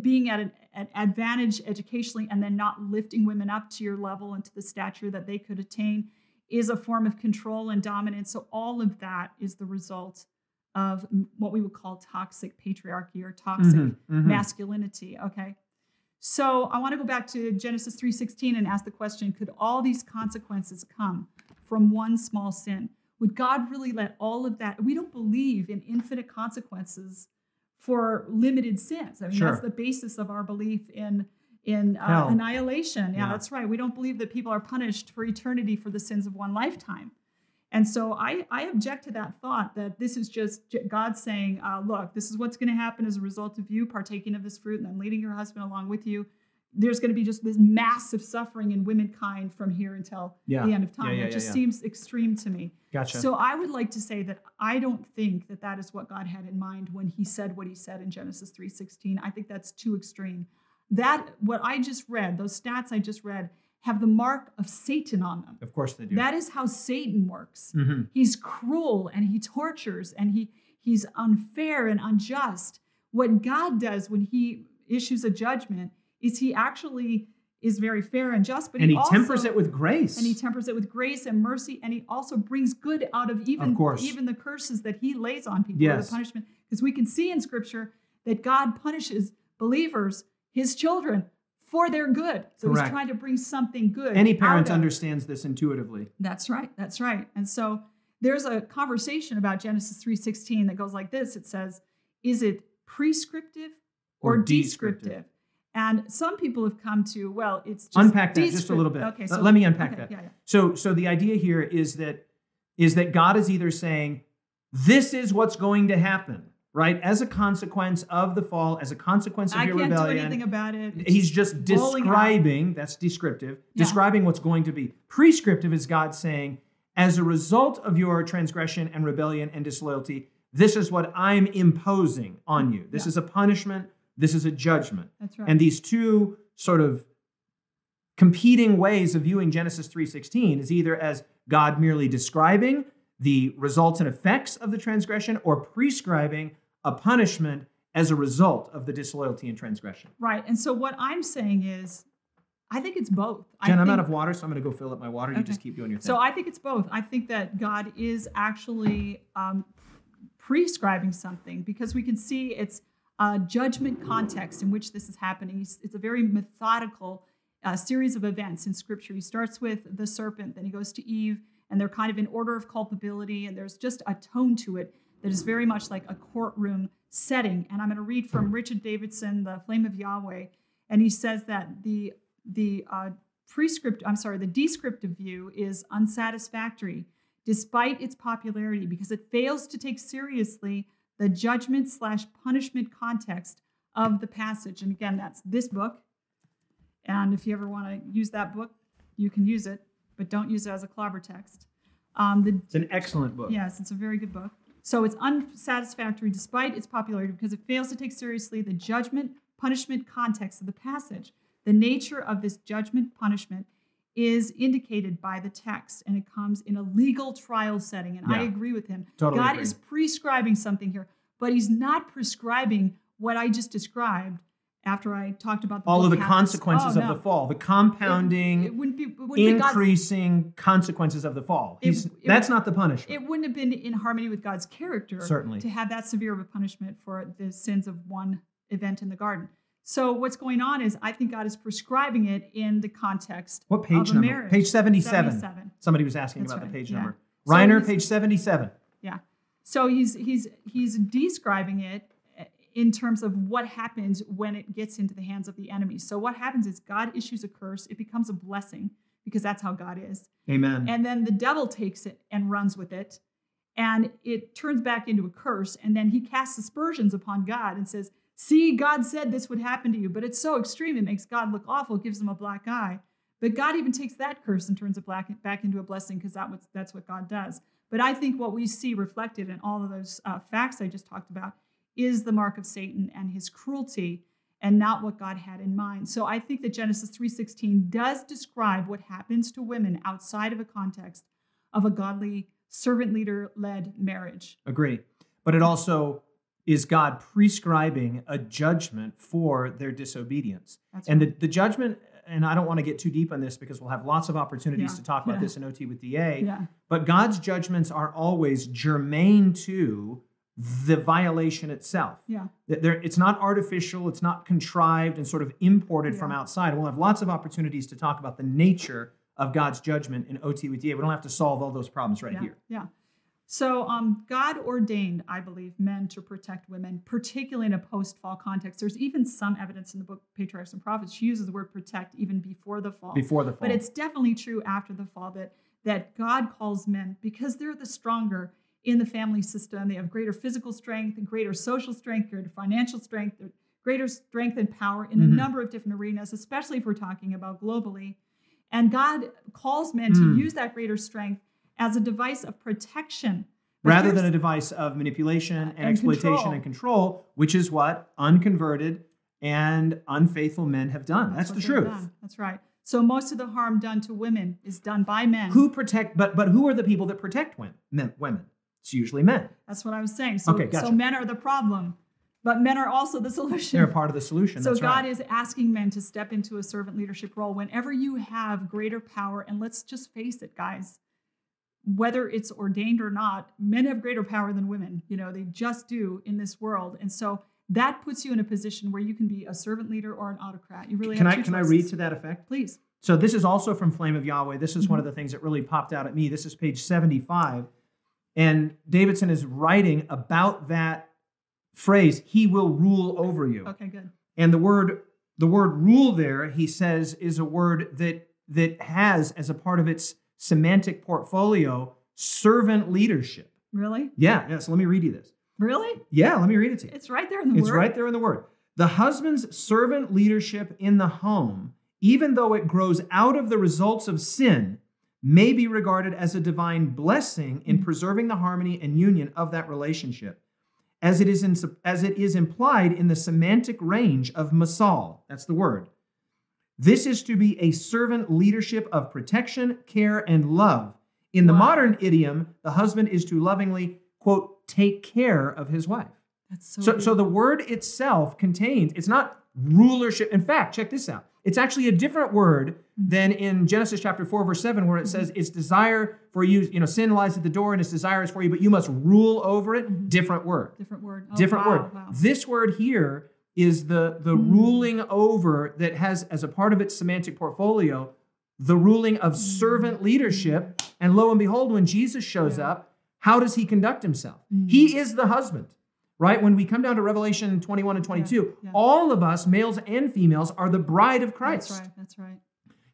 being at an, an advantage educationally and then not lifting women up to your level and to the stature that they could attain is a form of control and dominance so all of that is the result of what we would call toxic patriarchy or toxic Mhm, mhm. masculinity okay? So i want to go back to genesis 3.16 and ask the question could all these consequences come from one small sin? Would god really let all of that we don't believe in infinite consequences for limited sins. I mean Sure. that's the basis of our belief in in uh, annihilation. Yeah, Yeah. that's right. We don't believe that people are punished for eternity for the sins of one lifetime and so I, I object to that thought that this is just God saying, uh, look, this is what's going to happen as a result of you partaking of this fruit and then leading your husband along with you. There's going to be just this massive suffering in womankind from here until Yeah. the end of time. yeah, it yeah, just yeah. seems extreme to me. Gotcha. So I would like to say that I don't think that that is what God had in mind when he said what he said in Genesis 3:16. I think that's too extreme. That what I just read, those stats I just read have the mark of Satan on them. of course they do. That is how Satan works. Mhm. He's cruel and he tortures and he he's unfair and unjust. What God does when he issues a judgment is he actually is very fair and just, but and he also, tempers it with grace. and he tempers it with grace and mercy, and he also brings good out of even Of course. even the curses that he lays on people, Yes. the punishment. Because we can see in Scripture that God punishes believers, His children, for their good. So Correct. He's trying to bring something good. Any parent understands this intuitively. that's right. That's right. And so there's a conversation about Genesis 3:16 that goes like this. It says, "Is it prescriptive or, Or descriptive?" descriptive. And some people have come to, well, it's just unpack that just a little bit. Okay, so let me unpack okay, that. Yeah, yeah. So so the idea here is that is that God is either saying this is what's going to happen, right? As a consequence of the fall, as a consequence of I your can't do rebellion. anything about it. He's just rolling out. describing, that's descriptive, Yeah. describing what's going to be. Prescriptive is God saying, as a result of your transgression and rebellion and disloyalty, this is what I'm imposing on you. This Yeah. is a punishment, this is a judgment. That's right. And these two sort of competing ways of viewing Genesis 3:16 is either as God merely describing the results and effects of the transgression or prescribing a punishment as a result of the disloyalty and transgression. right. And so what I'm saying is, I think it's both. I Jen, I'm out of water, so I'm going to go fill up my water. You just keep doing your thing. So I think it's both. I think that God is actually um, prescribing something because we can see it's a judgment context in which this is happening. It's, it's a very methodical uh, series of events in Scripture. He starts with the serpent, then he goes to Eve, and they're kind of in order of culpability, and there's just a tone to it that is very much like a courtroom setting. And I'm going to read from Richard Davidson, The Flame of Yahweh, and he says that the the uh, prescript I'm sorry, the descriptive view is unsatisfactory despite its popularity because it fails to take seriously the judgment slash punishment context of the passage. And again, that's this book. And if you ever want to use that book, you can use it, but don't use it as a clobber text. Um, the it's an excellent book. Yes, it's a very good book. So it's unsatisfactory despite its popularity because it fails to take seriously the judgment punishment context of the passage. The nature of this judgment punishment is indicated by the text and it comes in a legal trial setting. And I agree with him. Totally God agree. is prescribing something here, but he's not prescribing what I just described after I talked about the All of the consequences Oh, of no. the fall, the compounding, it wouldn't be, it wouldn't be increasing consequences of the fall. It- it- that's not the punishment. it wouldn't have been in harmony with God's character Certainly. to have that severe of a punishment for the sins of one event in the garden. So what's going on is I think God is prescribing it in the context what page of number? marriage. Page 77. 77. Somebody was asking That's about right, the page yeah. number. So Reiner, page 77. Yeah. So he's he's he's describing it in terms of what happens when it gets into the hands of the enemy. So what happens is God issues a curse, it becomes a blessing because that's how God is. Amen. And then the devil takes it and runs with it. And it turns back into a curse. And then he casts aspersions upon God and says, See, God said this would happen to you, but it's so extreme, it makes God look awful, gives him a black eye. But God even takes that curse and turns it black, back into a blessing because that was, that's what God does. But I think what we see reflected in all of those uh, facts I just talked about is the mark of Satan and his cruelty and not what God had in mind. So I think that Genesis 3:16 does describe what happens to women outside of a context of a godly servant leader led marriage. Agree. But it also is God prescribing a judgment for their disobedience. That's and right. the, the judgment, and I don't want to get too deep on this because we'll have lots of opportunities Yeah, to talk about yeah. this in OT with DA. yeah. But God's judgments are always germane to the violation itself. Yeah. There- It's not artificial, it's not contrived and sort of imported from outside. We'll have lots of opportunities to talk about the nature of God's judgment in OT with DA. We don't have to solve all those problems right yeah, here. Yeah. So um, God ordained, I believe, men to protect women, particularly in a post-fall context. There's even some evidence in the book Patriarchs and Prophets. She uses the word protect even before the fall. Before the fall. But it's definitely true after the fall that that God calls men because they're the stronger in the family system. They have greater physical strength and greater social strength, greater financial strength, greater strength and power in a Mhm. number of different arenas, especially if we're talking about globally. And God calls men to Mm. use that greater strength as a device of protection. But rather than a device of manipulation and, And exploitation control. and control, which is what unconverted and unfaithful men have done. That's, what the truth. done. That's right. So most of the harm done to women is done by men. Who protect? But but who are the people that protect women? Men, women. It's usually men. That's what I was saying. So, Okay, gotcha. so men are the problem, but men are also the (laughs) solution. They're part of the solution. So That's God right. is asking men to step into a servant leadership role whenever you have greater power. And let's just face it, guys, whether it's ordained or not, men have greater power than women. You know, they just do in this world. And so that puts you in a position where you can be a servant leader or an autocrat. You really Can I can I read to that effect? Please. So this is also from Flame of Yahweh. This is one of Mm-hmm. the things that really popped out at me. This is page 75. And Davidson is writing about that phrase, he will rule over you. Okay, good. And the word the word rule there, he says, is a word that that has as a part of its semantic portfolio servant leadership. Really? Yeah, yeah. So let me read you this. Really? Yeah, let me read it to you. It's right there in the It's word. right there in the word. The husband's servant leadership in the home, even though it grows out of the results of sin, may be regarded as a divine blessing in mm-hmm. preserving the harmony and union of that relationship, as it is in, as it is implied in the semantic range of masal. That's the word. This is to be a servant leadership of protection, care, and love. In the Wow. modern idiom, the husband is to lovingly, quote, take care of his wife. That's so. So, so the word itself contains, it's not rulership. In fact, check this out. It's actually a different word mm-hmm. than in Genesis chapter 4, verse 7, where it mm-hmm. says its desire for you, you know, sin lies at the door and its desire is for you, but you must rule over it. Mm-hmm. Different word. different word. Oh, Different wow, word. Wow. This word here is the, the mm. ruling over that has as a part of its semantic portfolio the ruling of servant leadership. And lo and behold, when Jesus shows Yeah. up, how does he conduct himself? He is the husband, right? When we come down to Revelation 21 and 22, yeah. all of us, males and females, are the bride of Christ. That's right. That's right.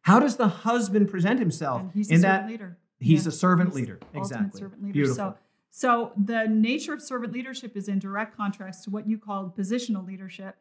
How does the husband present himself And he's a in servant that? leader. He's Yeah. a servant He's leader. Exactly. servant leader. Beautiful. So, so the nature of servant leadership is in direct contrast to what you call positional leadership,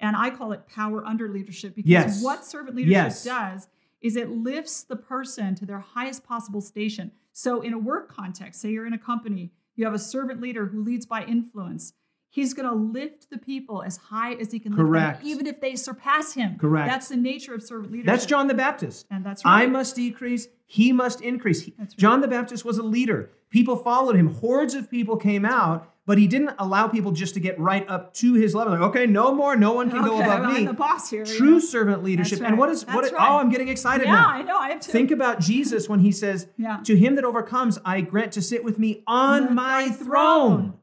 and I call it power under leadership because Yes. what servant leadership Yes. does is it lifts the person to their highest possible station. So, in a work context, say you're in a company, you have a servant leader who leads by influence. He's going to lift the people as high as he can lift them, even if they surpass him. Correct. That's the nature of servant leadership. That's John the Baptist. And that's right. I must decrease, he must increase. Right. John the Baptist was a leader. People followed him. Hordes of people came out, but he didn't allow people just to get right up to his level. Like, okay, no more, no one can go Okay, above I'm me. the boss here. True know? servant leadership. That's And what right. what? That's is- oh, right. Oh, I'm getting excited Yeah, now. I know. I have to. Think about Jesus when he says, Yeah. "To him that overcomes, I grant to sit with me on The- my thy throne."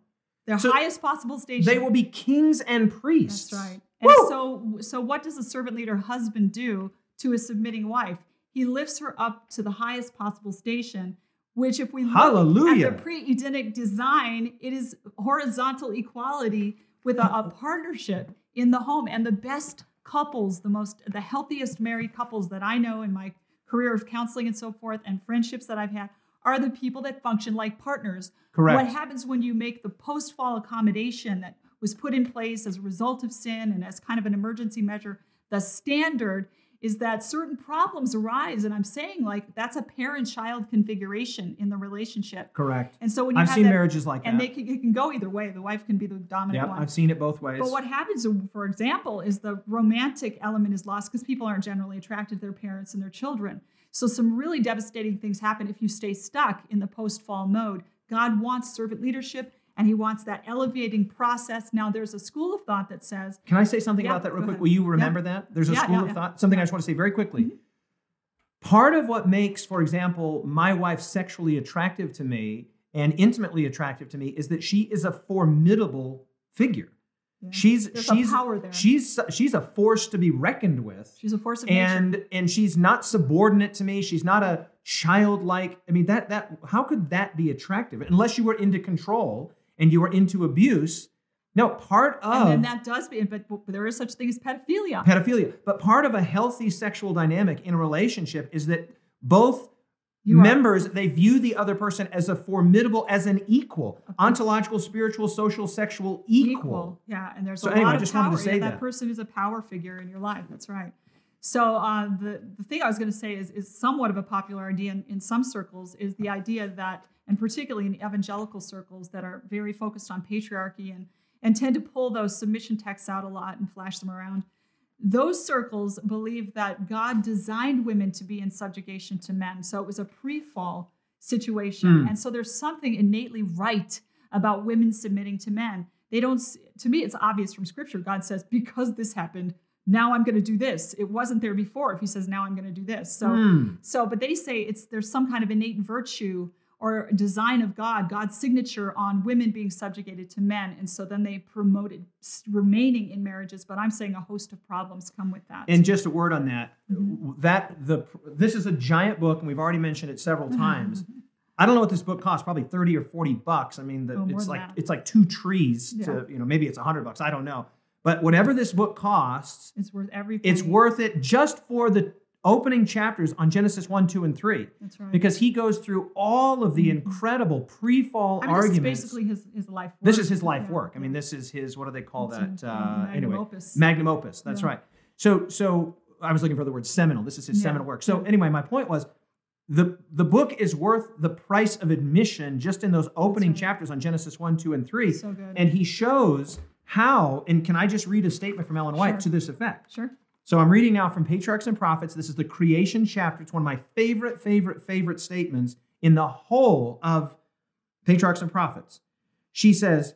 The So highest possible station. They will be kings and priests. That's right. And Woo! so, so what does a servant leader husband do to a submitting wife? He lifts her up to the highest possible station. Which, if we look Hallelujah. at the pre-Edenic design, it is horizontal equality with a, a partnership in the home. And the best couples, the most, the healthiest married couples that I know in my career of counseling and so forth, and friendships that I've had, are the people that function like partners. Correct. What happens when you make the post fall accommodation that was put in place as a result of sin and as kind of an emergency measure, the standard is that certain problems arise. And I'm saying, like, that's a parent child configuration in the relationship. Correct. And so when you I've have seen that, marriages like and that. they can, it can go either way. The wife can be the dominant Yep, one. I've seen it both ways. But what happens, for example, is the romantic element is lost because people aren't generally attracted to their parents and their children. So some really devastating things happen if you stay stuck in the post-fall mode. God wants servant leadership and he wants that elevating process. Now there's a school of thought that says, Can I say something Yeah, about that real quick? ahead. Will you remember that? There's a Yeah, school yeah, of yeah. Mm-hmm. thought. Something I just want to say very quickly. Part of what makes, for example, my wife sexually attractive to me and intimately attractive to me is that she is a formidable figure. Yeah. She's There's she's a power there. she's she's a force to be reckoned with. she's a force of nature. and and she's not subordinate to me she's not a childlike i mean that that how could that be attractive unless you were into control and you were into abuse no part of And then that does be, but, but there is such thing as pedophilia. pedophilia but part of a healthy sexual dynamic in a relationship is that both You are- members they view the other person as a formidable as an equal ontological spiritual social sexual equal, Yeah, and there's So a anyway, lot of just power. wanted to say yeah, that. person is a power figure in your life. That's right. So uh, the the thing I was going to say is is somewhat of a popular idea in, in some circles is the idea that, and particularly in evangelical circles that are very focused on patriarchy and and tend to pull those submission texts out a lot and flash them around. Those circles believe that God designed women to be in subjugation to men. So it was a pre-fall situation. Hmm. And so there's something innately right about women submitting to men. They don't, to me, it's obvious from scripture. God says, because this happened, now I'm going to do this. It wasn't there before if he says, now I'm going to do this. So, Hmm. so, but they say it's there's some kind of innate virtue or design of God, God's signature on women being subjugated to men. And so then they promoted remaining in marriages. But I'm saying a host of problems come with that. And just a word on that. Mm-hmm. That the this is a giant book, and we've already mentioned it several (laughs) times. I don't know what this book costs, probably 30 or 40 bucks. I mean, the, Oh, it's like that. it's like two trees Yeah. to, you know, maybe it's 100 bucks. I don't know. But whatever this book costs, it's worth everything. it's worth it just for the opening chapters on Genesis 1, 2, and 3 That's right. because he goes through all of the Mhm. incredible pre-fall I mean, arguments. This is basically his, his life work. This is his life Yeah, work. I mean, this is his what do they call It's that? Uh, magnum anyway, opus. magnum opus. That's Yeah. right. So so I was looking for the word seminal. This is his Yeah. seminal work. So anyway, my point was the the book is worth the price of admission just in those opening right. chapters on Genesis 1, 2, and 3. So good. And he shows how, and can I just read a statement from Ellen White Sure. to this effect? sure. So I'm reading now from Patriarchs and Prophets. This is the creation chapter. It's one of my favorite, favorite, favorite statements in the whole of Patriarchs and Prophets. She says,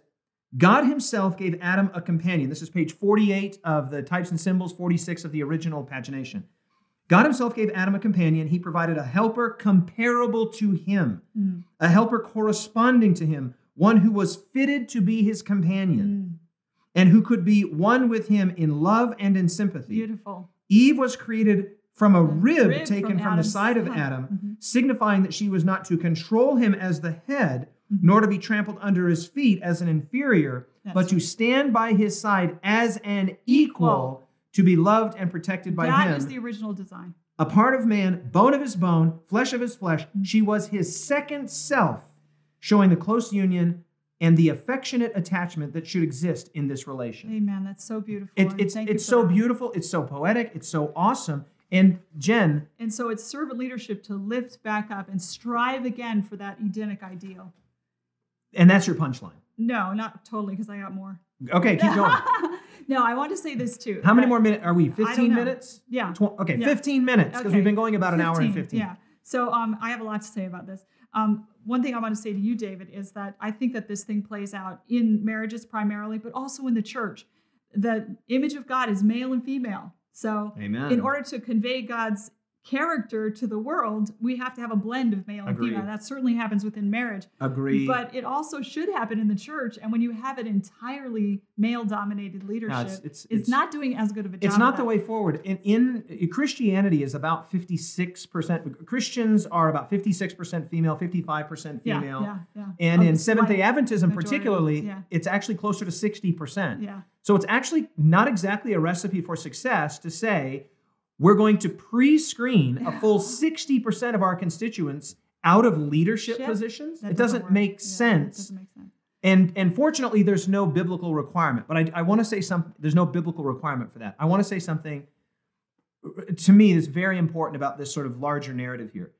God himself gave Adam a companion. This is page 48 of the types and symbols, 46 of the original pagination. God himself gave Adam a companion. He provided a helper comparable to him, Mm. a helper corresponding to him, one who was fitted to be his companion, Mm. And who could be one with him in love and in sympathy. Beautiful. Eve was created from a rib, rib taken from from, the side of. Adam, Mhm. signifying that she was not to control him as the head, Mhm. nor to be trampled under his feet as an inferior, That's but to stand by his side as an equal, Equal. to be loved and protected by That him. is the original design. a part of man, bone of his bone, flesh of his flesh. Mm-hmm. She was his second self, showing the close union and the affectionate attachment that should exist in this relation. Amen. That's so beautiful. It, it's it's so that. beautiful. It's so poetic. It's so awesome. And Jen, And so it's servant leadership to lift back up and strive again for that Edenic ideal. and that's your punchline. No, not totally, because I got more. Okay, keep going. (laughs) no, I want to say this too. How many more minutes are we? 15 minutes? Yeah. Tw- okay, Yeah. 15 minutes because Okay. we've been going about an hour and 15. Yeah. So um, I have a lot to say about this. Um, one thing I want to say to you, David, is that I think that this thing plays out in marriages primarily, but also in the church. The image of God is male and female. So Amen. in order to convey God's character to the world, we have to have a blend of male and female. That certainly happens within marriage. Agree. But it also should happen in the church. And when you have an entirely male dominated leadership, No, it's- it's, it's- not doing as good of a job. it's not the way forward. In, in Christianity is about 56%. Christians are about 56% female, 55% female. yeah, yeah. And Of in Seventh day Adventism, majority, particularly, yeah. it's actually closer to 60%. Yeah. So it's actually not exactly a recipe for success to say we're going to pre screen a full 60% of our constituents out of leadership Ship. positions. That it doesn't work. make Yeah, sense. It doesn't make sense. And and fortunately, there's no biblical requirement. But I, I want to say something. There's no biblical requirement for that. I want to say something. To me, is very important about this sort of larger narrative here.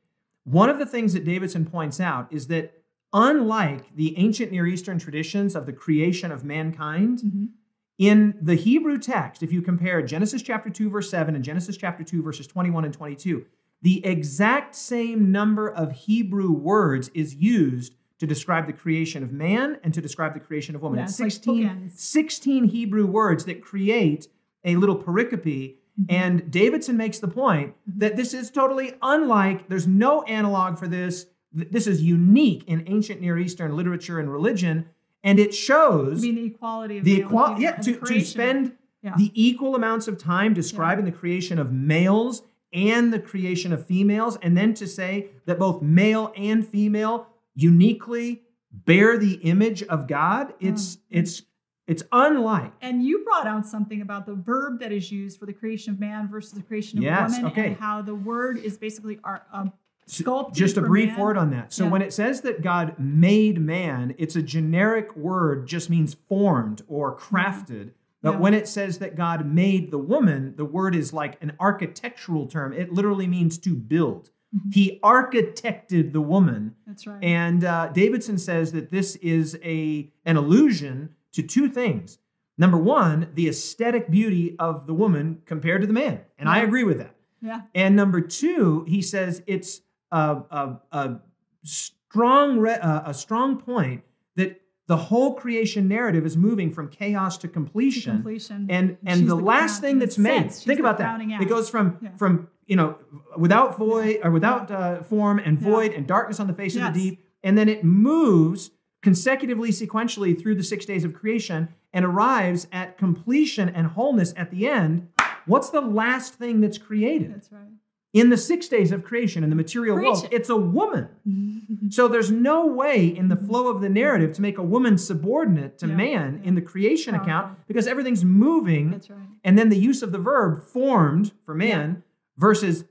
One of the things that Davidson points out is that unlike the ancient Near Eastern traditions of the creation of mankind, Mhm. In the Hebrew text, if you compare Genesis chapter 2, verse 7 and Genesis chapter 2, verses 21 and 22, the exact same number of Hebrew words is used to describe the creation of man and to describe the creation of woman. Yeah, it's it's like 16, Hebrew words that create a little pericope. Mm-hmm. And Davidson makes the point that this is totally unlike, there's no analog for this. This is unique in ancient Near Eastern literature and religion. And it shows the equality of the equality, yeah, to, to spend Yeah. the equal amounts of time describing the creation of males and the creation of females, and then to say that both male and female uniquely bear the image of God. It's Mm. it's it's unlike. And you brought out something about the verb that is used for the creation of man versus the creation of Yes, woman, okay. and how the word is basically our, um, sculpted. Just a brief man. word on that. So Yeah. when it says that God made man, it's a generic word, just means formed or crafted. But Yeah. when it says that God made the woman, the word is like an architectural term. It literally means to build. Mhm. He architected the woman. That's right. And uh, Davidson says that this is a an allusion to two things. Number one, the aesthetic beauty of the woman compared to the man, and I agree with that. yeah. And number two, he says it's a, a, a strong re- a strong point that the whole creation narrative is moving from chaos to To completion. completion. And and She's the, the last thing that's made, think about that. crowning It goes from Yeah. from you know without void or without uh, form and Yeah. void and darkness on the face of the deep, and then it moves consecutively, sequentially through the six days of creation and arrives at completion and wholeness at the end. What's the last thing that's created? That's right. In the six days of creation in the material world, Preach it. it's a woman. (laughs) So there's no way in the mm-hmm. flow of the narrative to make a woman subordinate to Yeah, man yeah. in the creation Powerful. account because everything's moving. That's right. And then the use of the verb formed for man versus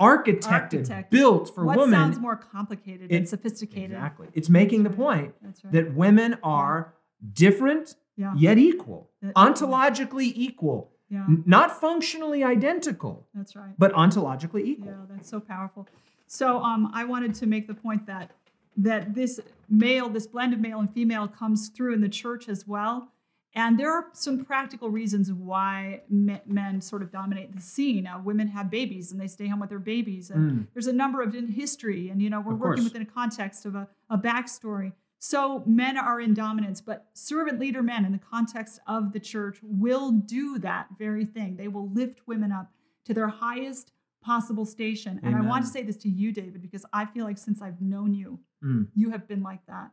architected, Architected. built for what women. sounds more complicated and sophisticated? Exactly. It's making the point right. that women are different yeah. yet equal, ontologically equal, Yeah. Not functionally identical, That's right. but ontologically equal. Yeah, that's so powerful. So um, I wanted to make the point that that this male, this blend of male and female, comes through in the church as well. And there are some practical reasons why men sort of dominate the scene. Uh, women have babies and they stay home with their babies. And Mm. there's a number of in history, and you know we're Of working course. within a context of a, a backstory. So men are in dominance, but servant leader men in the context of the church will do that very thing. They will lift women up to their highest possible station. And I want to say this to you, David, because I feel like since I've known you, Mm. you have been like that.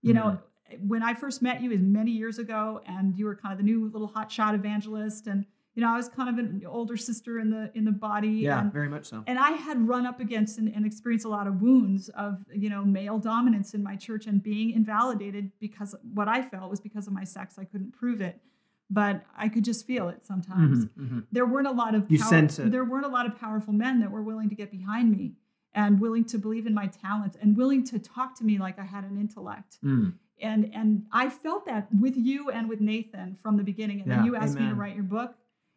You know, when I first met you is many years ago, and you were kind of the new little hotshot evangelist, and you know I was kind of an older sister in the in the body. Yeah, and, very much so. and I had run up against and, and experienced a lot of wounds of you know male dominance in my church and being invalidated because what I felt was because of my sex. I couldn't prove it, but I could just feel it sometimes. Mhm, mhm. There weren't a lot of You sense it. There weren't a lot of powerful men that were willing to get behind me and willing to believe in my talents and willing to talk to me like I had an intellect. Mm. And and I felt that with you and with Nathan from the beginning. And Yeah, then you asked me to write your book.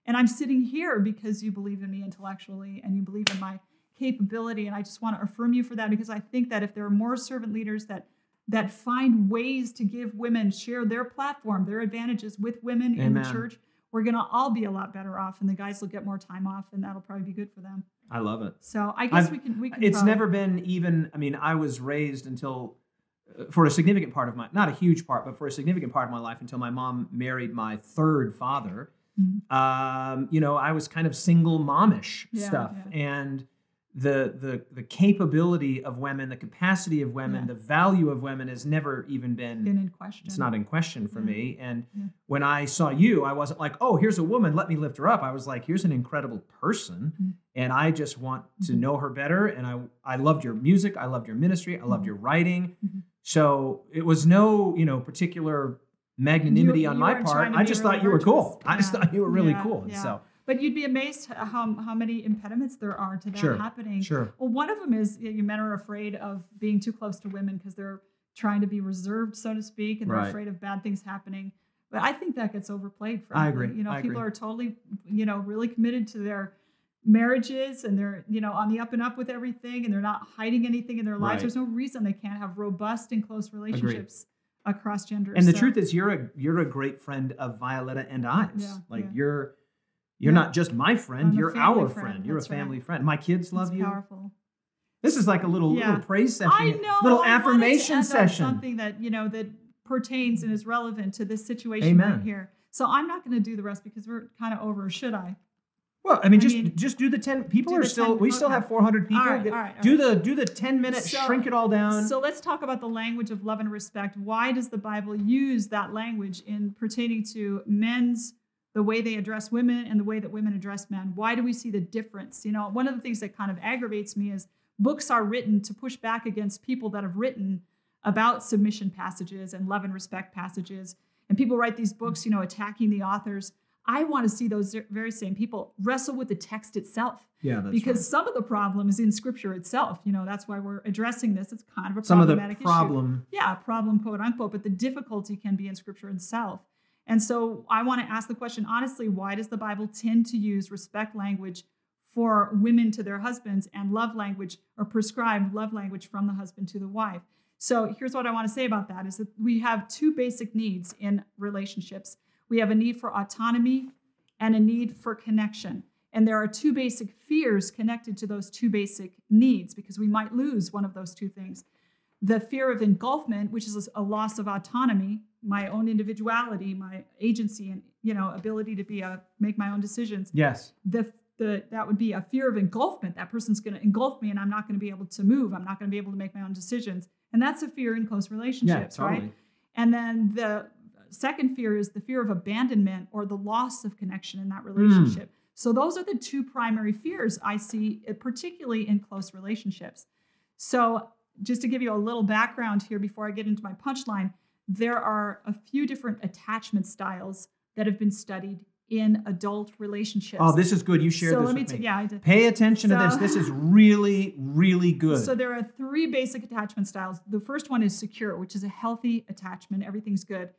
And I'm sitting here because you believe in me intellectually and you believe in my capability. And I just want to affirm you for that because I think that if there are more servant leaders that that find ways to give women share their platform, their advantages with women in the church, we're gonna all be a lot better off, and the guys will get more time off, and that'll probably be good for them. I love it. So I guess I've- we can we can. It's probably- never been even. I mean, I was raised until, uh, for a significant part of my, not a huge part, but for a significant part of my life, until my mom married my third father. Mhm. Um, you know, I was kind of single momish Yeah, stuff, yeah. and the the the capability of women, the capacity of women, Yeah. the value of women has never even been. been in question. it's not in question for me. And when I saw you, I wasn't like, oh, here's a woman, let me lift her up. I was like, here's an incredible person. Mhm. And I just want to Mhm. know her better. And I, I loved your music. I loved your ministry. I loved Mhm. your writing. Mhm. So it was no, you know, particular magnanimity You- on you my part. I just thought you were cool. I just thought you were really Yeah, cool. And yeah. so, But you'd be amazed how how many impediments there are to that Sure, happening. sure. Well, one of them is you know, men are afraid of being too close to women because they're trying to be reserved, so to speak, and they're afraid of bad things happening. But I think that gets overplayed. I frankly. agree. You know, I people agree. are totally, you know, really committed to their marriages and they're, you know, on the up and up with everything and they're not hiding anything in their lives. Right. There's no reason they can't have robust and close relationships across genders. And the So- truth is, you're a you're a great friend of Violetta and I's. Yeah, like yeah. you're you're Yeah. not just my friend. I'm you're our friend, friend. You're a that's right. family friend. My kids love it's you. powerful. This is like a little little praise session. I know. Little I affirmation session. Something that you know that pertains and is relevant to this situation Amen. right here. So I'm not going to do the rest because we're kind of over. Should I? Well, I mean, I just mean, just do the ten. People are still. 10 we still have 400 people. All right, all right, all do right. the do the 10 minutes. So- shrink it all down. So let's talk about the language of love and respect. Why does the Bible use that language in pertaining to men's the way they address women and the way that women address men? Why do we see the difference? You know, one of the things that kind of aggravates me is books are written to push back against people that have written about submission passages and love and respect passages. And people write these books, you know, attacking the authors. I want to see those very same people wrestle with the text itself yeah, that's because right. some of the problem is in scripture itself. You know, that's why we're addressing this. It's kind of a some of the problematic issue. problem. Yeah, problem, quote unquote, but the difficulty can be in scripture itself. And so I want to ask the question honestly, why does the Bible tend to use respect language for women to their husbands and love language or prescribed love language from the husband to the wife? So here's what I want to say about that is that we have two basic needs in relationships. We have a need for autonomy and a need for connection. And there are two basic fears connected to those two basic needs because we might lose one of those two things. The fear of engulfment, which is a loss of autonomy, my own individuality, my agency, and you know ability to be a make my own decisions. Yes. The the that would be a fear of engulfment. That person's going to engulf me, and I'm not going to be able to move. I'm not going to be able to make my own decisions, and that's a fear in close Yeah, relationships, totally. right? And then the second fear is the fear of abandonment or the loss of connection in that relationship. So those are the two primary fears I see, uh, particularly in close relationships. So just to give you a little background here before I get into my punchline, there are a few different attachment styles that have been studied in adult relationships. Oh, this is good. You shared so this let me, with t- me. yeah, I did. Pay attention to this. This is really, really good. So there are three basic attachment styles. The first one is secure, which is a healthy attachment. Everything's good.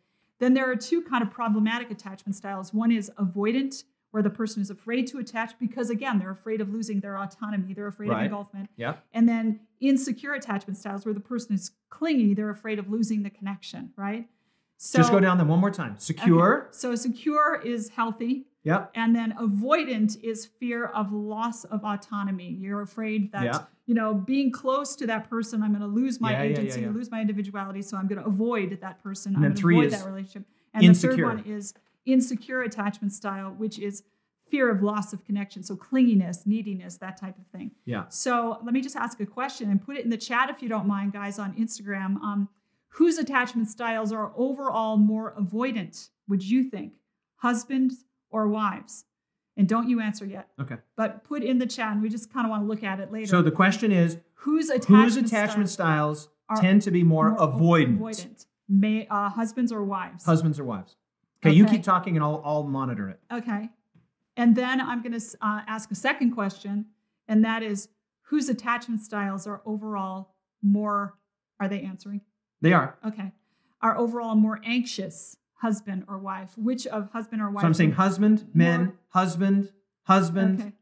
Then there are two kind of problematic attachment styles. One is avoidant, where the person is afraid to attach because again, they're afraid of losing their autonomy. They're afraid Right. of engulfment. yeah. And then insecure attachment styles, where the person is clingy. They're afraid of losing the connection. Right. So Just go down them one more time. okay. Secure. So secure is healthy. Yep. And then avoidant is fear of loss of autonomy. You're afraid that, Yeah. you know, being close to that person, I'm going to lose my Yeah, yeah, yeah, agency, yeah. lose my individuality. So I'm going to avoid that person. And I'm then going to three avoid is that relationship. And the third one is insecure attachment style, which is fear of loss of connection. So clinginess, neediness, that type of thing. Yeah. So let me just ask a question and put it in the chat if you don't mind, guys, on Instagram. Um, whose attachment styles are overall more avoidant, would you think? Husbands or wives? And don't you answer yet, Okay. but put in the chat and we just kind of want to look at it later. So the question is whose attachment, whose attachment styles styles tend to be more, more avoidant? avoidant? May, uh, husbands or wives? Husbands or wives? Okay, you keep talking and I'll, I'll monitor it. Okay. And then I'm going to uh, ask a second question, and that is whose attachment styles are overall more, are they answering? They are. Okay. Are overall more anxious, husband or wife? Which of husband or wife? So I'm saying husband, men, More- husband, husband, Okay.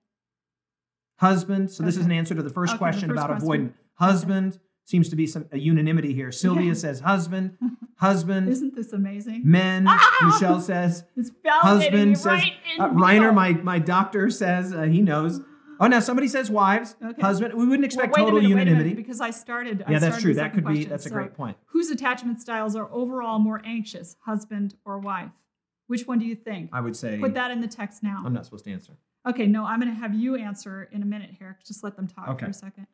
husband. So this is an answer to the first Okay, the question first about question. avoidant. Husband seems to be some a unanimity here. Sylvia Yeah. says husband, (laughs) husband, Isn't this amazing? men. (laughs) Michelle says It's husband says right in uh, Reiner, my my doctor says uh, he knows. Oh, now somebody says wives, Okay. husband. We wouldn't Well, expect a total minute, wait a minute, unanimity. because I started. I yeah, that's started true. That could be. question. That's a So, great point. Whose attachment styles are overall more anxious, husband or wife? Which one do you think? I would say Put that in the text now. I'm not supposed to answer. Okay, no, I'm going to have you answer in a minute here. Just let them talk Okay. for a second.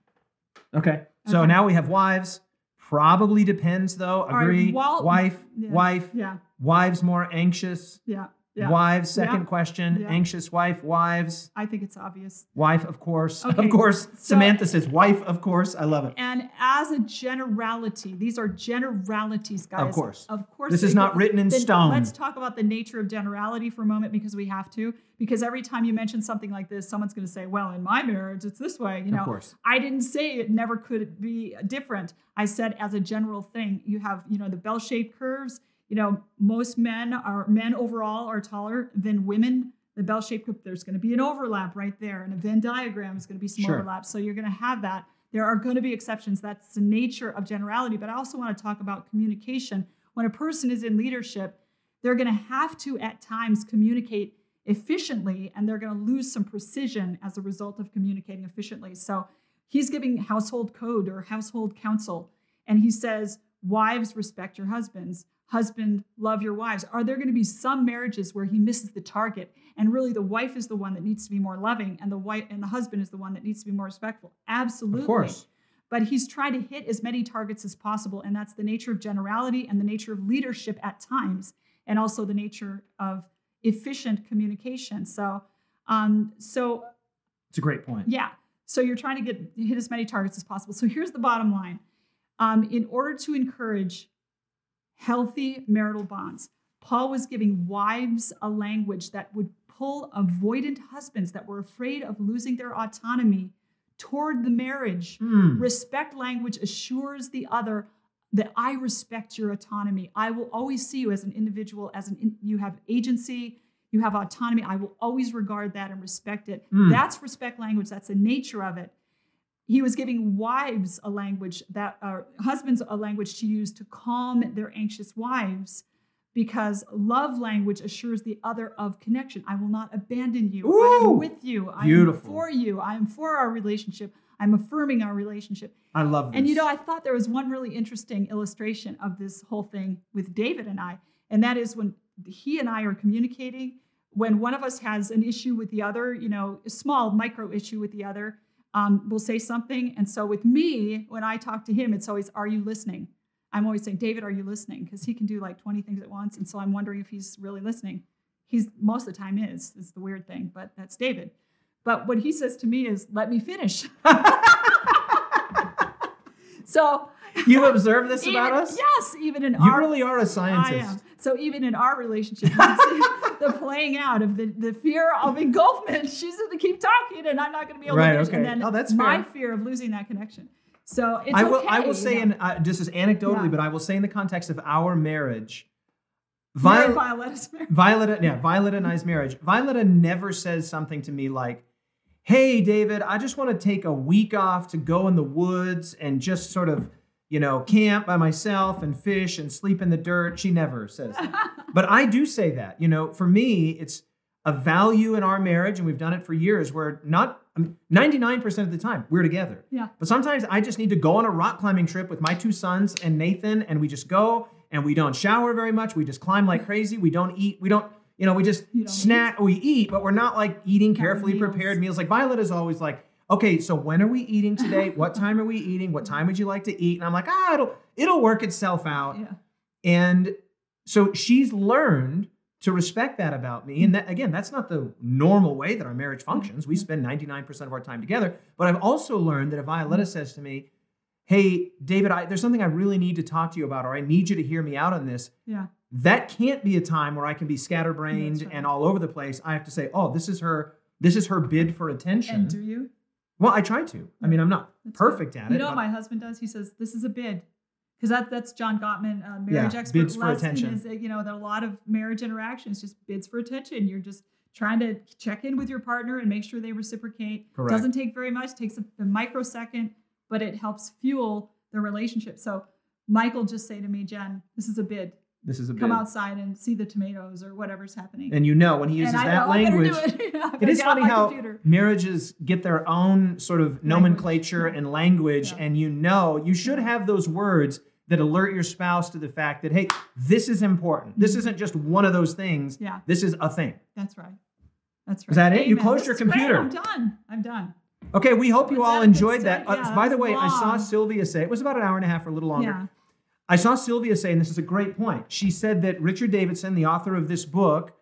Okay. So Okay. now we have wives. Probably depends though. right, Agree. wife, yeah. wife, Yeah, wives more anxious. yeah, yeah. Wives, second Yeah. question. Yeah. Anxious wife, wives, I think it's obvious. wife, of course. Okay, Of course. so- Samantha says wife, of course. I love it. And as a generality, these are generalities, guys. Of course. Of course. This is not go- written in stone. Let's talk about the nature of generality for a moment because we have to. Because every time you mention something like this, someone's going to say, well, in my marriage, it's this way. You know, Of course. I didn't say it never could be different. I said as a general thing, you have, you know, the bell-shaped curves. You know, most men are men overall are taller than women. The bell-shaped curve, there's going to be an overlap right there, and a Venn diagram is going to be some Sure. overlap. So you're going to have that. There are going to be exceptions. That's the nature of generality. But I also want to talk about communication. When a person is in leadership, they're going to have to at times communicate efficiently and they're going to lose some precision as a result of communicating efficiently. So he's giving household code or household counsel and he says, Wives, respect your husbands. Husband, love your wives. Are there going to be some marriages where he misses the target and really the wife is the one that needs to be more loving and the wife and the husband is the one that needs to be more respectful? Absolutely Of course. but he's trying to hit as many targets as possible and that's the nature of generality and the nature of leadership at times and also the nature of efficient communication so um so It's a great point. yeah so you're trying to get hit as many targets as possible so here's the bottom line um, in order to encourage healthy marital bonds paul was giving wives a language that would pull avoidant husbands that were afraid of losing their autonomy toward the marriage Hmm. Respect language assures the other that I respect your autonomy. I will always see you as an individual, as an in, you have agency, you have autonomy. I will always regard that and respect it. Mm. That's respect language. That's the nature of it. He was giving wives a language that, uh, husbands a language to use to calm their anxious wives, because love language assures the other of connection. I will not abandon you. Ooh, I'm with you. I'm for you. I'm for our relationship. I'm affirming our relationship. I love this. And you know, I thought there was one really interesting illustration of this whole thing with David and I, and that is when he and I are communicating. When one of us has an issue with the other, you know, a small micro issue with the other, um, we'll say something. And so with me, when I talk to him, it's always, "Are you listening?" I'm always saying, "David, are you listening?" Because he can do like 20 things at once, and so I'm wondering if he's really listening. He's most of the time is. It's the weird thing, but that's David. But what he says to me is, "Let me finish." (laughs) so you observe this even, about us? Yes, even in You our You really are a scientist. am. So even in our relationship, you can see, (laughs) the playing out of the, the fear of engulfment. (laughs) She's going to keep talking, and I'm not going to be able Right, to finish. okay. And then Oh, that's my fair. fear of losing that connection. So it's I will. okay, I will say, know. in uh, just as anecdotally, Yeah. but I will say in the context of our marriage, Mary Violet, Violetta's marriage. Violet, yeah, Violet and I's marriage. Violetta never says something to me like, "Hey, David, I just want to take a week off to go in the woods and just sort of, you know, camp by myself and fish and sleep in the dirt." She never says that. (laughs) but I do say that. You know, for me, it's a value in our marriage, and we've done it for years. Where not I mean, 99% of the time we're together. Yeah. But sometimes I just need to go on a rock climbing trip with my two sons and Nathan, and we just go and we don't shower very much. We just climb like crazy. We don't eat. We don't, you know, we just snack. We eat, but we're not like eating carefully meals. prepared meals. Like Violet is always like, okay, so when are we eating (laughs) today? What time are we eating? What time would you like to eat? And I'm like, ah, it'll it'll work itself out. Yeah. And so she's learned to respect that about me. And that, again, that's not the normal way that our marriage functions. We spend 99% of our time together. But I've also learned that if Violetta says to me, Hey, David, I, there's something I really need to talk to you about, or I need you to hear me out on this. Yeah. That can't be a time where I can be scatterbrained right. and all over the place. I have to say, oh, this is her, this is her bid for attention. And do you? Well, I try to. I mean, I'm not That's perfect at You it. You know what my husband does? He says, This is a bid. Because that, that's John Gottman, uh, marriage Yeah, expert. bids for attention. Is, you know, that a lot of marriage interactions just bids for attention. You're just trying to check in with your partner and make sure they reciprocate. Correct. Doesn't take very much, takes a, a microsecond, but it helps fuel the relationship. So Michael just say to me, Jen, this is a bid. This is a Come bid. outside and see the tomatoes or whatever's happening. And you know, when he uses that language, it. (laughs) It is funny how computer. marriages get their own sort of nomenclature Yeah. and language, Yeah. and you know you should have those words that alert your spouse to the fact that hey, this is important. This Mhm. isn't just one of those things. Yeah. This is a thing. That's right. That's right. Is that it? You closed This your is great. computer. I'm done. I'm done. Okay, we hope you all enjoyed that. Uh, Yeah, by the way, I saw. Sylvia say it was about an hour and a half or a little longer. Yeah. I saw Sylvia say, and this is a great point. She said that Richard Davidson, the author of this book,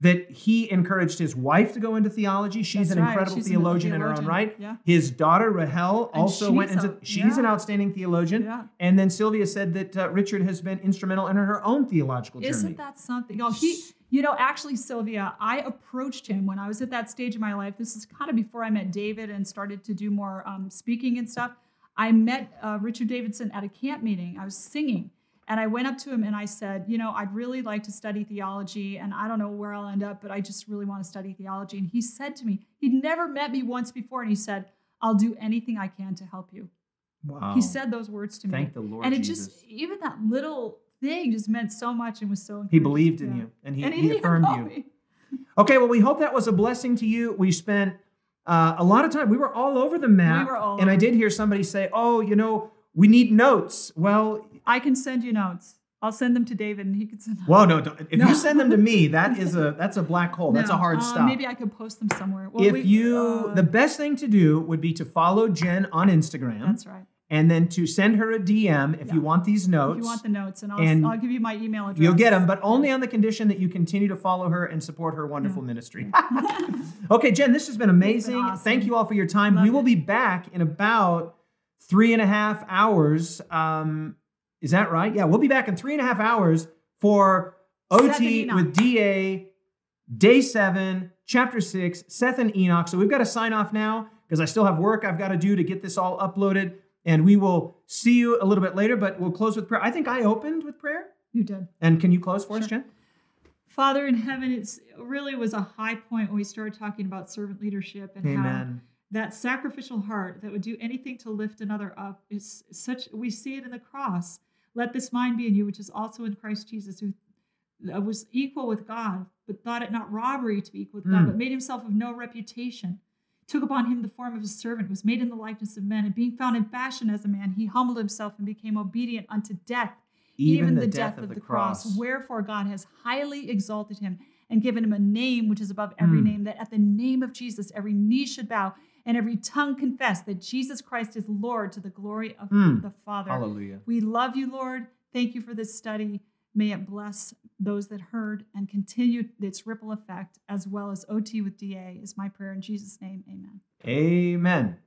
that he encouraged his wife to go into theology. She's That's an right. incredible She's an theologian, in her own right. Yeah. His daughter Rahel And also went into. a- she's an outstanding theologian. Yeah. And then Sylvia said that uh, Richard has been instrumental in her own theological journey. Isn't that something? Oh, he, you know, actually, Sylvia, I approached him when I was at that stage of my life. This is kind of before I met David and started to do more um, speaking and stuff. I met uh, Richard Davidson at a camp meeting. I was singing. And I went up to him and I said, You know, I'd really like to study theology, and I don't know where I'll end up, but I just really want to study theology. And he said to me, He'd never met me once before, and he said, I'll do anything I can to help you. wow. He said those words to me. "Thank the Lord and it Jesus." just, even that little thing just meant so much and was so he believed in Yeah. you, and he, and he, he, affirmed you. me. Okay, well, we hope that was a blessing to you. We spent uh, a lot of time. We were all over the map, all and I did hear somebody say, "Oh, you know, we need notes." Well, I can send you notes. I'll send them to David, and he can send them. Well, no. don't- If No. you send them to me, that is a that's a black hole. That's a hard uh, stop. Maybe I could post them somewhere. Well, if we- you, uh, the best thing to do would be to follow Jen on Instagram, that's right. And then to send her a DM if Yeah. you want these notes. If you want the notes, and I'll, And I'll give you my email address. You'll get them, but only on the condition that you continue to follow her and support her wonderful ministry. (laughs) okay, Jen, this has been amazing. awesome. Thank you all for your time. Love we will it. be back in about three and a half hours. Um, is that right? Yeah, we'll be back in three and a half hours for OT with DA, day seven, chapter six, Seth and Enoch. So we've got to sign off now because I still have work I've got to do to get this all uploaded. And we will see you a little bit later, but we'll close with prayer. I think I opened with prayer. You did. And can you close for us, Jen? Father in heaven, it's, it really was a high point when we started talking about servant leadership and how that sacrificial heart that would do anything to lift another up is such we see it in the cross let this mind be in you which is also in christ jesus who was equal with god but thought it not robbery to be equal with god Mm. but made himself of no reputation took upon him the form of a servant was made in the likeness of men and being found in fashion as a man he humbled himself and became obedient unto death even, the, death, of, the cross. Wherefore God has highly exalted him and given him a name which is above every Mm. name, that at the name of Jesus every knee should bow and every tongue confess that Jesus Christ is Lord to the glory of Mm. the Father. Hallelujah. We love you, Lord. Thank you for this study. May it bless those that heard and continue its ripple effect, as well as OT with DA, is my prayer in Jesus' name. Amen. Amen.